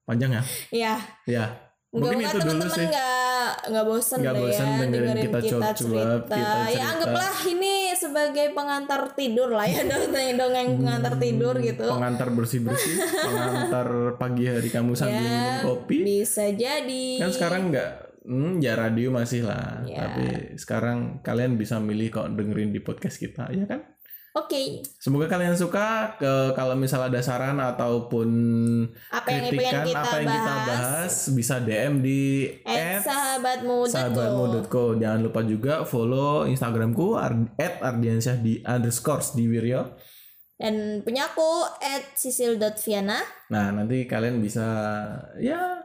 Panjang ya? ya Ya. Mungkin Moga-moga itu dulu teman-teman sih. nggak nggak bosen deh bosen ya dengerin kita cuap-cuap, cerita. kita Ya cerita. anggaplah ini sebagai pengantar tidur lah ya dongeng dongeng pengantar tidur gitu. Pengantar bersih-bersih, pengantar pagi hari kamu sambil Ya, minum kopi. Bisa jadi. Kan sekarang nggak Hmm, ya radio masih lah. Ya. Tapi sekarang kalian bisa milih kok dengerin di podcast kita, ya kan? Oke, Semoga kalian suka. Ke kalau misal ada saran ataupun apa yang kritikan kita apa yang kita bahas? bahas bisa DM di At sahabatmu sahabatmu.co. Jangan lupa juga follow Instagramku ar- @ardiansyah di underscore di Wiryo. Dan punya aku at sisil.viana. Nah nanti kalian bisa ya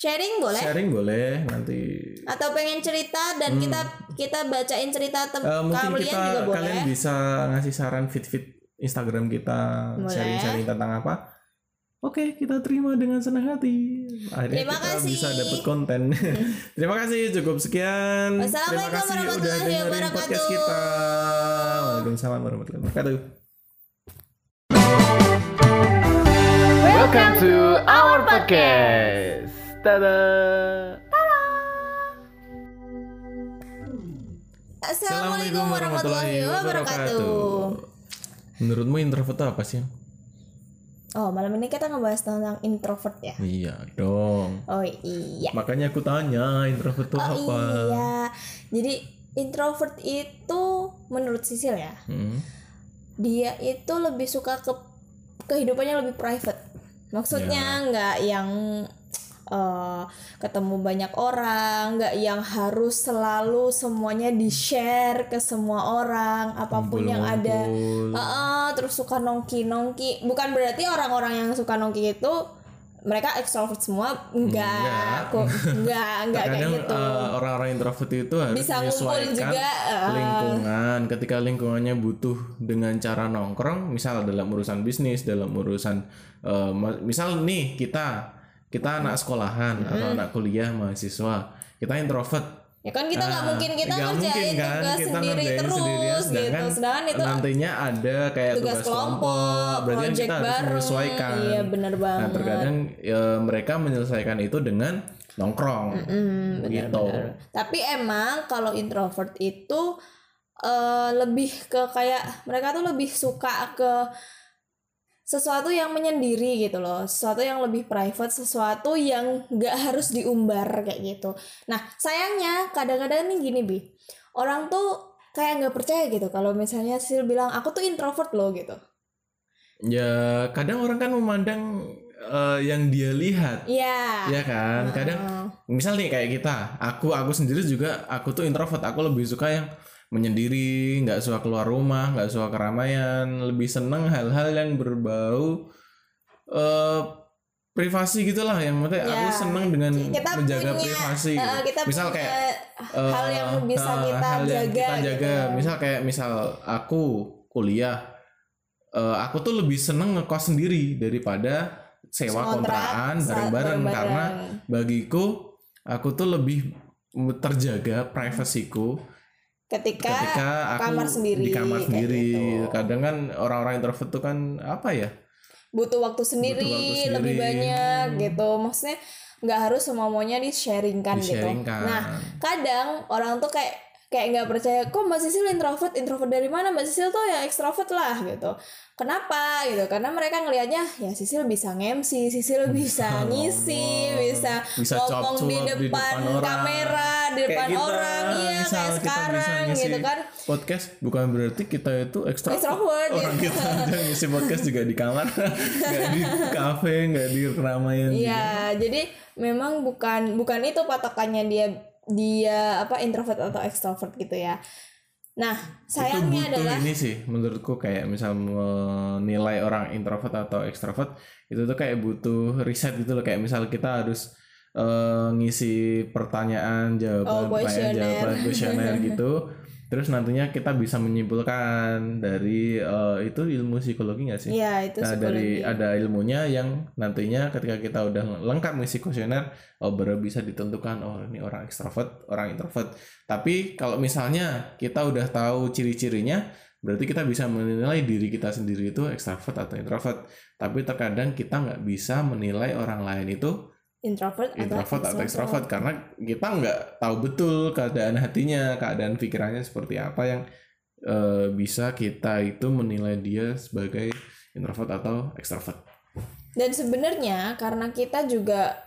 Sharing boleh? sharing boleh nanti. Atau pengen cerita dan kita kita bacain cerita tem- Eh, mungkin kalian kita juga boleh. kalian bisa ngasih saran fit-fit Instagram kita Boleh. sharing-sharing tentang apa. Oke, kita terima dengan senang hati. Akhirnya Terima kita kasih. bisa dapat konten. terima kasih, cukup sekian. Terima Wassalamualaikum kasih udah warahmatullahi dengerin wabarakatuh. podcast kita. Waalaikumsalam warahmatullahi wabarakatuh. Welcome to our podcast. Tada. Assalamualaikum warahmatullahi wabarakatuh. Menurutmu introvert itu apa sih? Oh, malam ini kita ngebahas tentang introvert ya. Iya dong. Oh iya. Makanya aku tanya introvert itu Oh apa? iya. Jadi introvert itu menurut Sisil ya, Hmm. dia itu lebih suka ke kehidupannya lebih private. Maksudnya nggak yang eh, ketemu banyak orang, nggak yang harus selalu semuanya di share ke semua orang, apa pun yang ada. Ngumpul. Heeh, terus suka nongki nongki. Bukan berarti orang-orang yang suka nongki itu mereka ekstrovert semua enggak Enggak. kok enggak enggak kayak gitu eh, orang-orang introvert itu harus Bisa ngumpul menyesuaikan juga, eh. lingkungan. Ketika lingkungannya butuh dengan cara nongkrong, misal dalam urusan bisnis, dalam urusan eh, ma- misal nih kita kita anak sekolahan atau anak kuliah mahasiswa, kita introvert. ya kan kita nggak Ah, mungkin kita nggak ngerjain mungkin kan tugas kita sendiri terus sendirian, gitu. Sedangkan sedangkan itu nantinya ada kayak tugas tugas, kelompok, berarti kan kita harus menyesuaikan. Iya, bener nah banget. terkadang ya, mereka menyelesaikan itu dengan nongkrong. Hmm, gitu. tapi emang kalau introvert itu eh, lebih ke kayak mereka tuh lebih suka ke sesuatu yang menyendiri gitu loh sesuatu yang lebih private sesuatu yang nggak harus diumbar kayak gitu. Nah sayangnya kadang-kadang nih gini bi orang tuh kayak nggak percaya gitu kalau misalnya Sil bilang aku tuh introvert loh gitu. Ya kadang orang kan memandang eh, yang dia lihat. Iya. Ya kan? Kadang Heeh. misal nih kayak kita aku aku sendiri juga aku tuh introvert aku lebih suka yang menyendiri nggak suka keluar rumah nggak suka keramaian lebih seneng hal-hal yang berbau eh privasi gitulah yang maksudnya aku Ya, seneng dengan kita menjaga punya, privasi gitu. kita misal punya kayak hal yang eh, bisa kita hal yang jaga kita jaga gitu. misal kayak misal aku kuliah eh, aku tuh lebih seneng ngekos sendiri daripada sewa Kontrak kontrakan bareng-bareng. karena bagiku aku tuh lebih terjaga privasiku ketika, ketika aku kamar sendiri, di kamar sendiri gitu. kadang kan orang-orang introvert tuh kan apa ya butuh waktu sendiri, waktu sendiri. lebih banyak gitu maksudnya nggak harus semuanya di sharingkan gitu nah kadang orang tuh kayak kayak nggak percaya kok mbak Sisil introvert? Introvert dari mana? Mbak Sisil tuh ya ekstrovert lah gitu. Kenapa? Gitu. Karena mereka ngelihatnya ya Sisil bisa nge-MC Sisil bisa ngisi bisa, Bisa ngomong di depan, di depan orang. kamera di Kayak depan kita, orang. Iya kayak kita bisa sekarang ngisi gitu kan. podcast bukan berarti kita itu ekstrovert Extrovert, orang gitu. kita aja ngisi podcast juga di kamar nggak di kafe nggak di keramaian juga. Iya, jadi memang bukan bukan itu patokannya dia dia apa introvert atau extrovert gitu ya. Nah, itu sayangnya butuh adalah ini sih menurutku kayak misal menilai orang introvert atau extrovert itu tuh kayak butuh riset gitu loh kayak misal kita harus eh, ngisi pertanyaan jawaban Oh, pertanyaan kuesioner. jawaban kuesioner gitu terus nantinya kita bisa menyimpulkan dari eh, itu ilmu psikologi nggak sih Iya, itu Nah, dari ada ilmunya yang nantinya ketika kita udah lengkap ngisi kuesioner, oh baru bisa ditentukan oh ini orang ekstrovert, orang introvert. Tapi kalau misalnya kita udah tahu ciri-cirinya, berarti kita bisa menilai diri kita sendiri itu ekstrovert atau introvert. Tapi terkadang kita nggak bisa menilai orang lain itu introvert, introvert atau ekstrovert karena kita nggak tahu betul keadaan hatinya, keadaan pikirannya seperti apa yang eh, bisa kita itu menilai dia sebagai introvert atau ekstrovert. Dan sebenarnya karena kita juga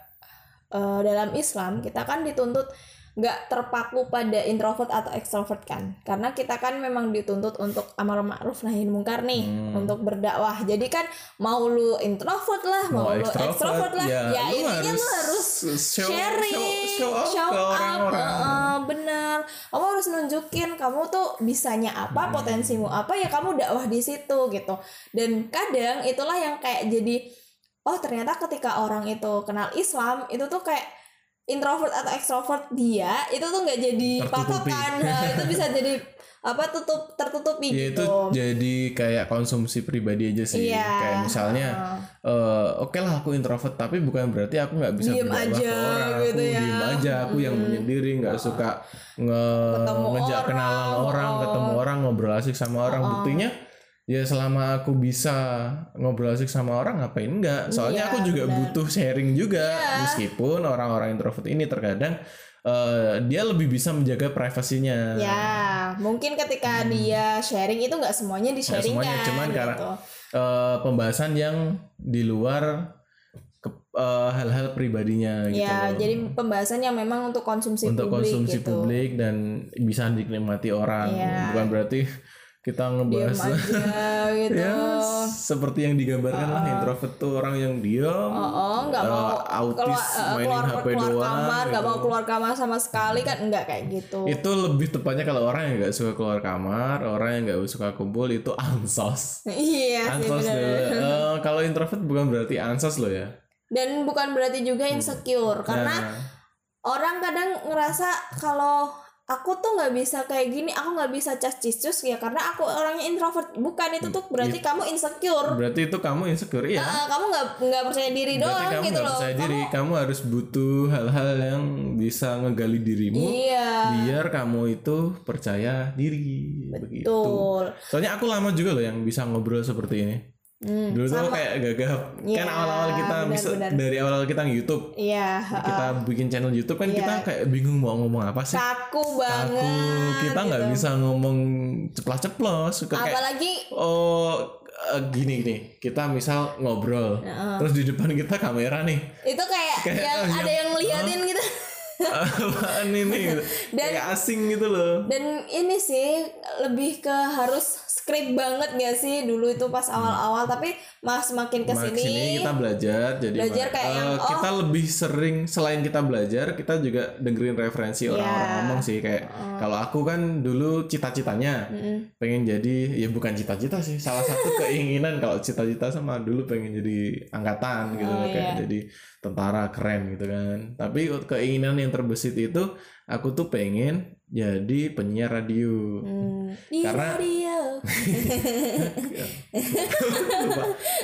eh, dalam Islam kita kan dituntut nggak terpaku pada introvert atau extrovert kan karena kita kan memang dituntut untuk amar ma'ruf nahi mungkar nih Hmm. untuk berdakwah jadi kan mau lu introvert lah mau, lu extrovert lah ya, lu intinya lu harus show, sharing show, show off show up, orang-orang. heeh, bener kamu harus nunjukin kamu tuh bisanya apa Hmm. potensimu apa ya kamu dakwah di situ gitu dan kadang itulah yang kayak jadi oh ternyata ketika orang itu kenal Islam itu tuh kayak introvert atau extrovert dia itu tuh nggak jadi patokan. Nah, itu bisa jadi apa tutup tertutupi ya itu gitu jadi kayak konsumsi pribadi aja sih. Iya. kayak misalnya eh, oke lah aku introvert tapi bukan berarti aku nggak bisa Diem aja ke orang. Gitu aku ya. diem aja aku yang menyendiri nggak suka nge Ketemu ngejak orang, kenalan orang. oh. ketemu orang ngobrol asik sama orang. Buktinya ya selama aku bisa ngobrol asik sama orang ngapain enggak soalnya Iya, aku juga benar. butuh sharing juga Iya. meskipun orang-orang introvert ini terkadang eh, dia lebih bisa menjaga privasinya ya mungkin ketika dia sharing itu nggak semuanya di Hmm. Sharing semuanya, kan cuman karena- gitu. eh, pembahasan yang di luar eh, hal-hal pribadinya gitu ya loh. jadi pembahasan yang memang untuk konsumsi untuk publik konsumsi gitu. publik dan bisa dinikmati orang Iya. bukan berarti kita diam ngebahas. aja gitu. Ya seperti yang digambarkan lah introvert tuh orang yang diam Oh, oh, nggak eh, mau autis keluar, eh, mainin keluar, HP keluar doang kamar, nggak gitu. mau keluar kamar sama sekali kan? Enggak kayak gitu. itu lebih tepatnya kalau orang yang nggak suka keluar kamar orang yang nggak suka kumpul itu ansos. Iya sih ansos benar. deh. Eh, kalau introvert bukan berarti ansos loh ya. Dan bukan berarti juga insecure karena Nah, orang kadang ngerasa kalau aku tuh nggak bisa kayak gini, aku nggak bisa cas ya karena aku orangnya introvert. Bukan itu tuh berarti kamu insecure. berarti itu kamu insecure ya Ah, kamu nggak nggak percaya diri Berarti doang kamu gitu loh. percaya diri, Kamu- kamu harus butuh hal-hal yang bisa ngegali dirimu Iya. biar kamu itu percaya diri begitu. Betul. Soalnya aku lama juga loh yang bisa ngobrol seperti ini. Hmm, Dulu tuh sama. kayak gagap. Iya, kan awal-awal kita bisa benar-benar. dari awal kita YouTube, Iya. ha-ha. kita bikin channel YouTube kan Iya. kita kayak bingung mau ngomong apa sih. Kaku banget. Aku kita nggak gitu. bisa ngomong ceplas-ceplos, suka kayak Apalagi oh eh, gini gini kita misal ngobrol terus di depan kita kamera nih itu kayak, Kayak, yang oh, ada yang- ngeliatin gitu. apaan ini gitu. Dan- kayak asing gitu loh Dan ini sih lebih ke harus skrip banget gak sih dulu itu pas awal-awal tapi mas makin Makin ke sini sini kita belajar jadi Belajar kayak eh, yang, oh. kita lebih sering selain kita belajar kita juga dengerin referensi orang-orang Iya. ngomong sih kayak kalau aku kan dulu cita-citanya pengen jadi ya bukan cita-cita sih salah satu keinginan kalau cita-cita sama dulu pengen jadi angkatan gitu Oh, kayak iya. jadi tentara keren gitu kan tapi keinginan yang terbesit itu aku tuh pengen jadi penyiar radio Hmm, di Karena- radio.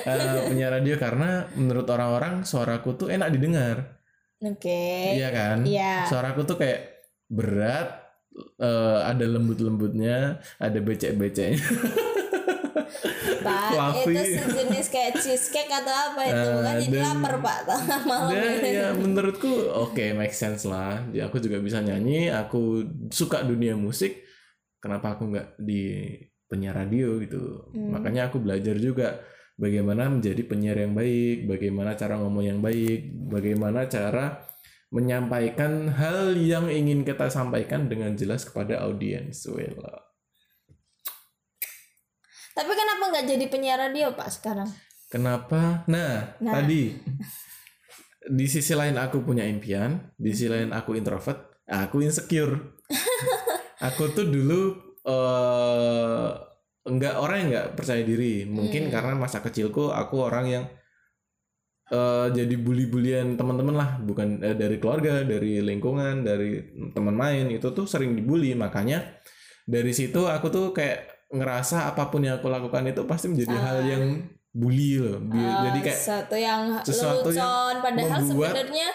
Eh, penyiar radio karena menurut orang-orang suaraku tuh enak didengar Oke. iya kan Iya. suaraku tuh kayak berat eh, ada lembut-lembutnya ada becek-beceknya Pak, fluffy. itu sejenis kayak cheesecake atau apa itu Eh, kan jadi dan- lapar Pak tengah malam. Dan ya menurutku oke make sense lah. Ya, aku juga bisa nyanyi, aku suka dunia musik. Kenapa aku nggak di penyiar radio gitu? Hmm. Makanya aku belajar juga bagaimana menjadi penyiar yang baik, bagaimana cara ngomong yang baik, bagaimana cara menyampaikan hal yang ingin kita sampaikan dengan jelas kepada audiens. Wela. Tapi kenapa nggak jadi penyiar radio Pak sekarang? Kenapa? Nah, Nah. tadi di sisi lain aku punya impian, di sisi lain aku introvert, aku insecure. aku tuh dulu eh enggak orang yang nggak percaya diri. Mungkin Hmm. karena masa kecilku aku orang yang eh jadi bully-bulian teman-teman lah, bukan eh, dari keluarga, dari lingkungan, dari teman main itu tuh sering dibully. Makanya dari situ aku tuh kayak ngerasa apa pun yang aku lakukan itu pasti menjadi hal yang bully loh. Bi- Ah, jadi kayak sesuatu yang sesuatu yang lelucon padahal membuat- sebenarnya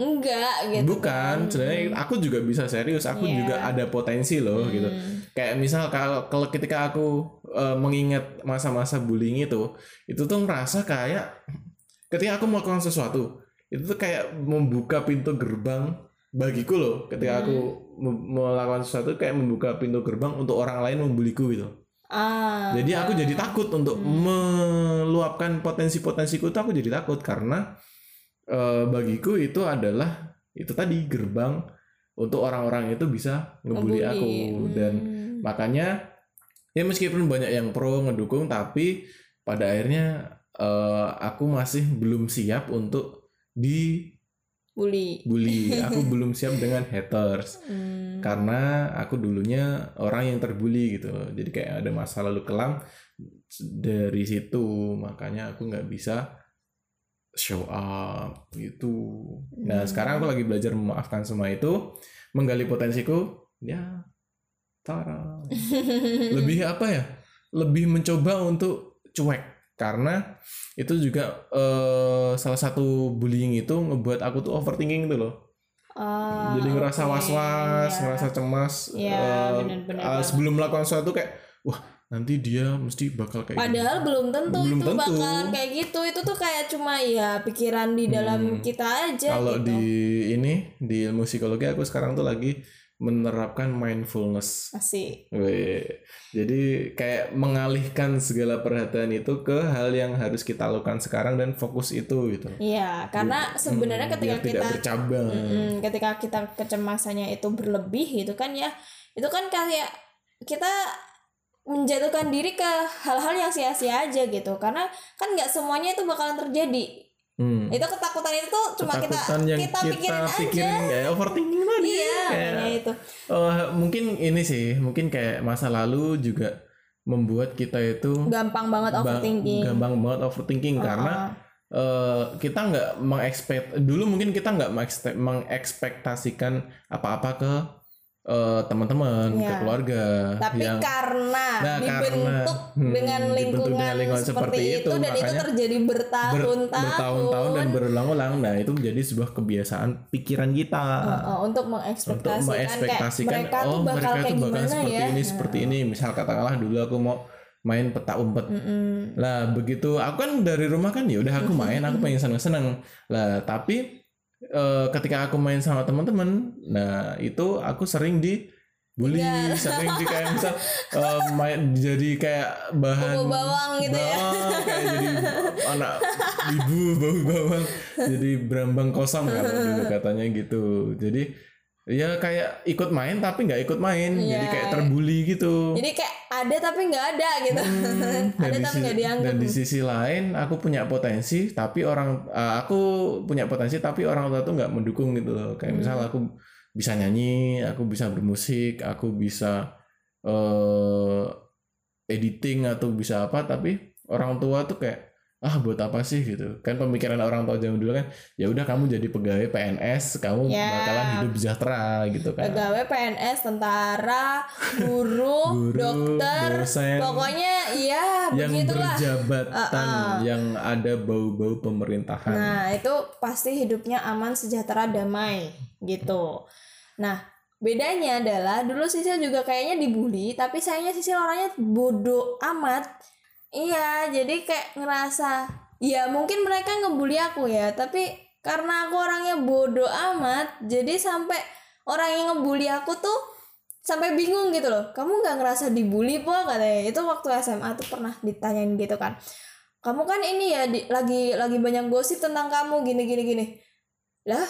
enggak gitu. bukan kan. sebenarnya aku juga bisa serius aku Iya. juga ada potensi loh gitu Hmm. kayak misal kalau kalau ketika aku eh, mengingat masa-masa bullying itu itu tuh ngerasa kayak ketika aku melakukan sesuatu itu tuh kayak membuka pintu gerbang bagiku loh ketika aku Hmm. me- melakukan sesuatu kayak membuka pintu gerbang untuk orang lain membuliku gitu Ah. jadi aku jadi takut untuk meluapkan potensi-potensiku itu aku jadi takut karena eh, bagiku itu adalah itu tadi gerbang untuk orang-orang itu bisa ngebully Ngebully. aku dan Hmm. makanya ya meskipun banyak yang pro ngedukung tapi pada akhirnya eh, aku masih belum siap untuk dibully bully aku belum siap dengan haters Hmm. karena aku dulunya orang yang terbully gitu jadi kayak ada masa lalu kelam dari situ makanya aku nggak bisa show up gitu nah Hmm. sekarang aku lagi belajar memaafkan semua itu menggali potensiku ya tara lebih apa ya lebih mencoba untuk cuek karena itu juga eh, salah satu bullying itu ngebuat aku tuh overthinking gitu loh Ah, jadi ngerasa was-was, ya. ngerasa cemas. Iya, eh, benar-benar eh, banget. sebelum melakukan sesuatu kayak, wah nanti dia mesti bakal kayak. Padahal belum tentu Belum itu tentu. bakalan kayak gitu. Itu tuh kayak cuma ya pikiran di dalam Hmm. kita aja Kalau gitu. di ini di ilmu psikologi aku sekarang tuh lagi menerapkan mindfulness. Asik. Weh. Jadi kayak mengalihkan segala perhatian itu ke hal yang harus kita lakukan sekarang dan fokus itu gitu. Iya, karena sebenarnya Hmm, ketika kita bercabang. Mm-mm, ketika kita kecemasannya itu berlebih gitu kan ya, itu kan kayak kita menjatuhkan diri ke hal-hal yang sia-sia aja gitu. Karena kan nggak semuanya itu bakalan terjadi. Hmm. Itu ketakutan itu cuma kita Ketakutan yang kita, kita, pikirin aja. pikirin kayak overthinking tadi. Iya, Kayak- itu. Oh, mungkin ini sih, mungkin kayak masa lalu juga membuat kita itu Gampang banget ba- overthinking. gampang banget overthinking karena Uh-uh. eh, kita nggak mengekspekt dulu mungkin kita nggak mengekspektasikan apa-apa ke eh, teman-teman, ke Iya. keluarga Tapi yang karena Nah, dibentuk karena, hmm, dengan dibentuk lingkungan, dengan lingkungan seperti, seperti itu, itu, dan itu terjadi ber- bertahun-tahun. bertahun-tahun dan berulang-ulang, nah itu menjadi sebuah kebiasaan pikiran kita. Uh, untuk untuk mengekspektasikan, mengekspektasikan kayak mereka oh tuh bakal mereka tuh bakal seperti ya? ini seperti ini. Misal katakanlah dulu aku mau main peta umpet. Mm-mm. lah begitu. Aku kan dari rumah kan ya udah aku main aku pengen seneng seneng lah tapi eh, ketika aku main sama teman-teman nah itu aku sering di bully Iya. sering di kayak misal eh, main jadi kayak bahan Bau bawang gitu ya. bawang, kayak jadi anak ibu bau bawang jadi berambang kosong kalau dulu katanya gitu jadi ya kayak ikut main tapi nggak ikut main. Jadi Iya. kayak terbully gitu. Jadi kayak ada tapi nggak ada gitu. Hmm, ada tapi nggak dianggap dan di sisi lain aku punya potensi tapi orang eh, aku punya potensi tapi orang tua tuh nggak mendukung gitu loh. Kayak misal Hmm. aku bisa nyanyi aku bisa bermusik aku bisa eh editing atau bisa apa tapi orang tua tuh kayak ah buat apa sih gitu kan pemikiran orang tua zaman dulu kan ya udah kamu jadi pegawai PNS kamu Ya. bakalan hidup sejahtera gitu kan pegawai PNS tentara guru, Guru, dokter dosen. pokoknya ya yang begitulah berjabatan Uh-uh. yang ada bau-bau pemerintahan Nah, itu pasti hidupnya aman, sejahtera, damai gitu. Nah, bedanya adalah dulu Sisil juga kayaknya dibully, tapi sayangnya Sisil orangnya bodoh amat. Iya, jadi kayak ngerasa ya mungkin mereka ngebully aku ya, tapi karena aku orangnya bodoh amat, jadi sampai orang yang ngebully aku tuh sampai bingung gitu loh. Kamu nggak ngerasa dibully po katanya. Itu waktu SMA tuh pernah ditanyain gitu kan. Kamu kan ini ya di- lagi lagi banyak gosip tentang kamu gini gini gini. Lah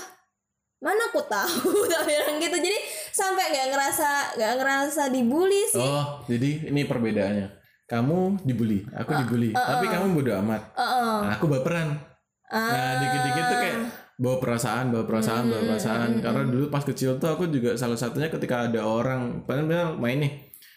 mana aku tahu? Tak bilang gitu. Jadi sampai nggak ngerasa nggak ngerasa dibully sih. Oh jadi ini perbedaannya kamu dibully. Aku dibully. uh, tapi kamu bodo amat. Heeh. Nah, aku baperan. Nah Ah. dikit-dikit tuh kayak bawa perasaan bawa perasaan bawa Hmm, perasaan karena dulu pas kecil tuh aku juga salah satunya ketika ada orang bilang main nih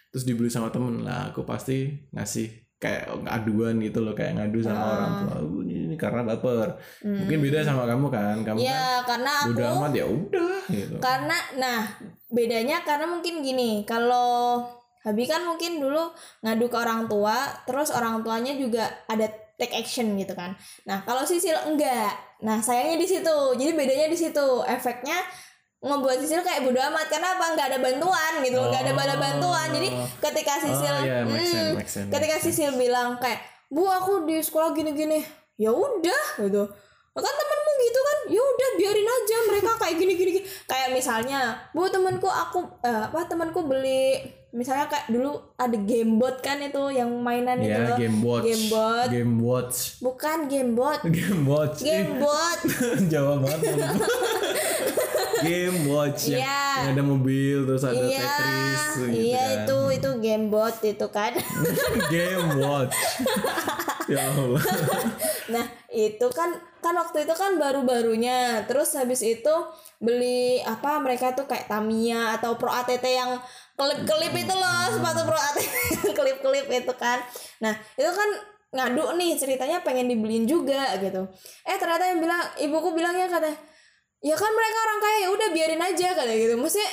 terus dibully sama temen. Lah aku pasti ngasih kayak aduan gitu loh kayak ngadu sama Ah. orang tua. "Oh, ini, karena baper. Hmm. mungkin beda sama kamu kan. Kamu kan ya karena aku bodo amat ya udah gitu. Karena nah bedanya karena mungkin gini kalau Habi kan mungkin dulu ngadu ke orang tua terus orang tuanya juga ada take action gitu kan. Nah kalau Sisil enggak. Nah sayangnya di situ. Jadi bedanya di situ. Efeknya ngebuat Sisil kayak bodo amat. Karena apa? Nggak ada bantuan gitu. Nggak ada bala bantuan. Jadi ketika Sisil oh, iya, make sense, hmm, make sense, ketika make sense. Sisil bilang kayak bu aku di sekolah gini-gini. Ya udah gitu kan temenmu gitu kan? Ya udah biarin aja mereka kayak gini gini gini. kayak misalnya bu temanku aku eh, apa temanku beli misalnya kayak dulu ada gamebot kan itu yang mainan itu ya game watch. Gamebot. game watch. Bukan gamebot game watch. Ih, gamebot Jawa banget. Game watch yang, Iya. yang ada mobil terus ada iya. Tetris gitu iya kan. itu itu game bot itu kan. Game watch. Ya Allah. Nah itu kan kan waktu itu kan baru-barunya. Terus habis itu beli apa mereka tuh kayak Tamiya atau Pro ATT yang kelip-kelip itu loh sepatu Pro ATT kelip-kelip itu kan. Nah itu kan ngadu nih ceritanya pengen dibeliin juga gitu. Eh ternyata yang bilang ibuku bilangnya katanya ya kan mereka orang kaya ya udah biarin aja katanya gitu. Maksudnya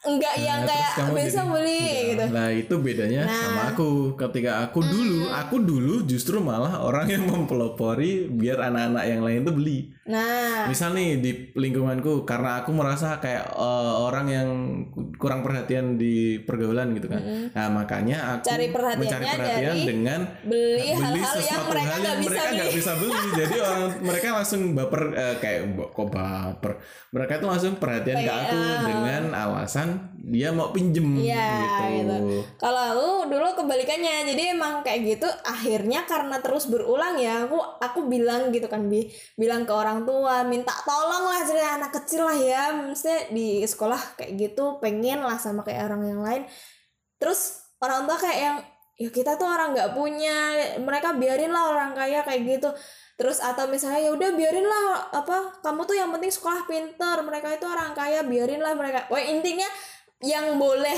enggak yang Nah, terus kayak besok jadi- beli Iya. gitu Nah itu bedanya Nah. sama aku. Ketika aku dulu, aku dulu justru malah orang yang mempelopori biar anak-anak yang lain tuh beli. nah Misal nih di lingkunganku, karena aku merasa kayak eh, orang yang kurang perhatian di pergaulan gitu kan. Nah makanya aku Cari perhatiannya mencari perhatian dari dengan beli hal-hal yang sesuatu mereka nggak yang bisa mereka nggak beli bisa beli. Jadi orang mereka langsung baper eh, kayak kok baper. Mereka tuh langsung perhatian ke aku dengan alasan dia mau pinjem Iya, gitu. gitu. Kalau aku dulu kebalikannya, jadi emang kayak gitu. Akhirnya karena terus berulang ya, aku aku bilang gitu kan, bi bilang ke orang tua, minta tolong lah cerita anak kecil lah ya, mesti di sekolah kayak gitu, pengen lah sama kayak orang yang lain. Terus orang tua kayak yang ya kita tuh orang nggak punya, mereka biarin lah orang kaya kayak gitu. Terus atau misalnya ya udah biarin lah apa kamu tuh yang penting sekolah pinter mereka itu orang kaya biarin lah mereka. Wah intinya yang boleh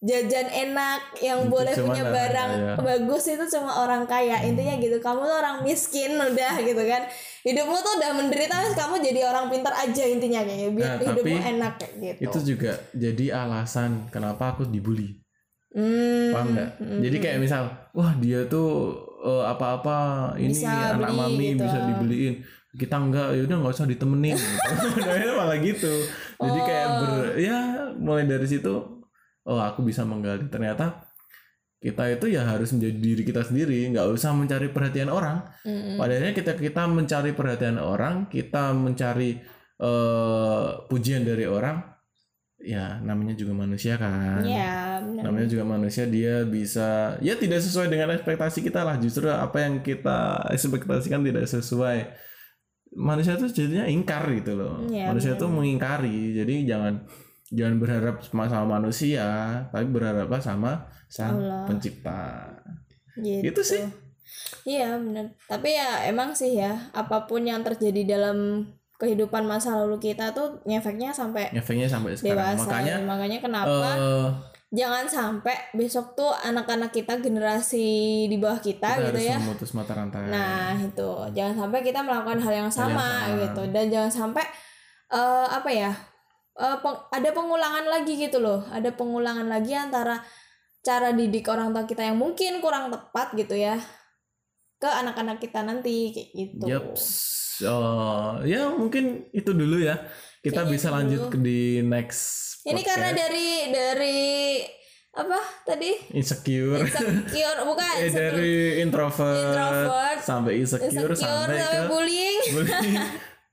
jajan enak, yang Itu boleh punya barang kaya. bagus itu cuma orang kaya. Intinya gitu. Kamu tuh orang miskin udah gitu kan. Hidupmu tuh udah menderita kamu jadi orang pintar aja intinya kayak biar Nah, hidupmu enak kayak gitu. Itu juga jadi alasan kenapa aku dibully. Hmm, Paham nggak? hmm, Jadi kayak misal, wah dia tuh eh, apa-apa ini Bisa anak beli mami gitu. bisa dibeliin. Kita enggak, ya udah nggak usah ditemenin. gitu. Nah, malah gitu. Jadi kayak Oh. ber, ya mulai dari situ, oh aku bisa menggali ternyata kita itu ya harus menjadi diri kita sendiri, nggak usah mencari perhatian orang. hmm, Padahal kita kita mencari perhatian orang, kita mencari eh, pujian dari orang, ya namanya juga manusia kan Ya, benar. namanya juga manusia dia bisa ya tidak sesuai dengan ekspektasi kita lah justru apa yang kita ekspektasikan tidak sesuai manusia tuh jadinya ingkar gitu loh Iya, manusia benar. tuh mengingkari jadi jangan jangan berharap sama sama manusia tapi berharaplah sama sang Allah. pencipta gitu. Gitu sih. Iya benar. Tapi ya emang sih ya apa pun yang terjadi dalam kehidupan masa lalu kita tuh ngefeknya sampai efeknya sampai sekarang dewasa. makanya makanya kenapa eh, jangan sampai besok tuh anak-anak kita generasi di bawah kita, kita gitu harus ya. memutus mata rantai Nah itu jangan sampai kita melakukan hal yang sama, sama. gitu dan jangan sampai eh, apa ya eh, peng- ada pengulangan lagi gitu loh. Ada pengulangan lagi antara cara didik orang tua kita yang mungkin kurang tepat gitu ya ke anak-anak kita nanti kayak gitu. Yaps. Oh, ya mungkin itu dulu ya. Kita Kayaknya bisa lanjut dulu. ke di next. Ini karena podcast. dari dari apa tadi insecure. insecure bukan eh dari introvert, Introvert, sampai insecure, insecure sampai sampai ke bullying bullying.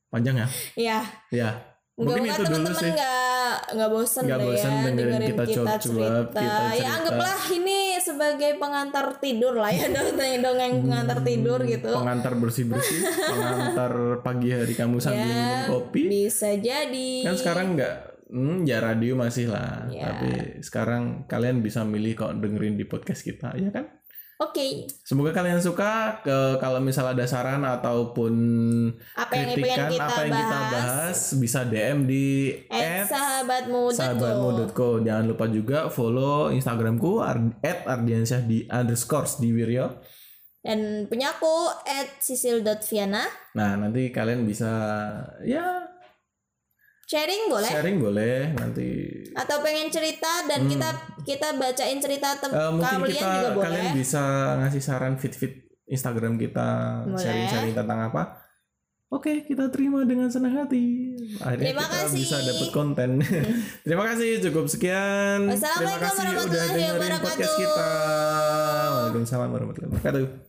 Panjang ya? ya Ya. Mungkin Moga-moga itu dulu teman-teman sih. nggak nggak bosen Nggak bosen ya dengerin kita cuap-cuap, cerita. kita Ya cerita. anggaplah ini sebagai pengantar tidur lah ya dongeng dongeng pengantar tidur gitu. Pengantar bersih-bersih, pengantar pagi hari kamu sambil Ya, minum kopi. Bisa jadi. Kan sekarang nggak Hmm, ya radio masih lah, Ya. tapi sekarang kalian bisa milih kok dengerin di podcast kita, ya kan? Oke, Semoga kalian suka. Ke kalau misal ada saran ataupun apa yang kritikan kita apa yang kita bahas? bahas bisa DM di At sahabatmu sahabatmu.co. Jangan lupa juga follow Instagramku ar- @ardiansyah di underscore di Wiryo. dan punya aku sisil.viana Nah nanti kalian bisa ya sharing boleh sharing boleh nanti. atau pengen cerita dan kita kita bacain cerita tem- Hmm. Mungkin kalian kita juga boleh kalian bisa ngasih saran fit-fit Instagram kita Boleh. sharing-sharing tentang apa. Oke, kita terima dengan senang hati. Akhirnya Terima kita kasih. bisa dapat konten. terima kasih, cukup sekian. Terima Wassalamualaikum kasih udah warahmatullahi dengerin podcast kita. Waalaikumsalam warahmatullahi wabarakatuh.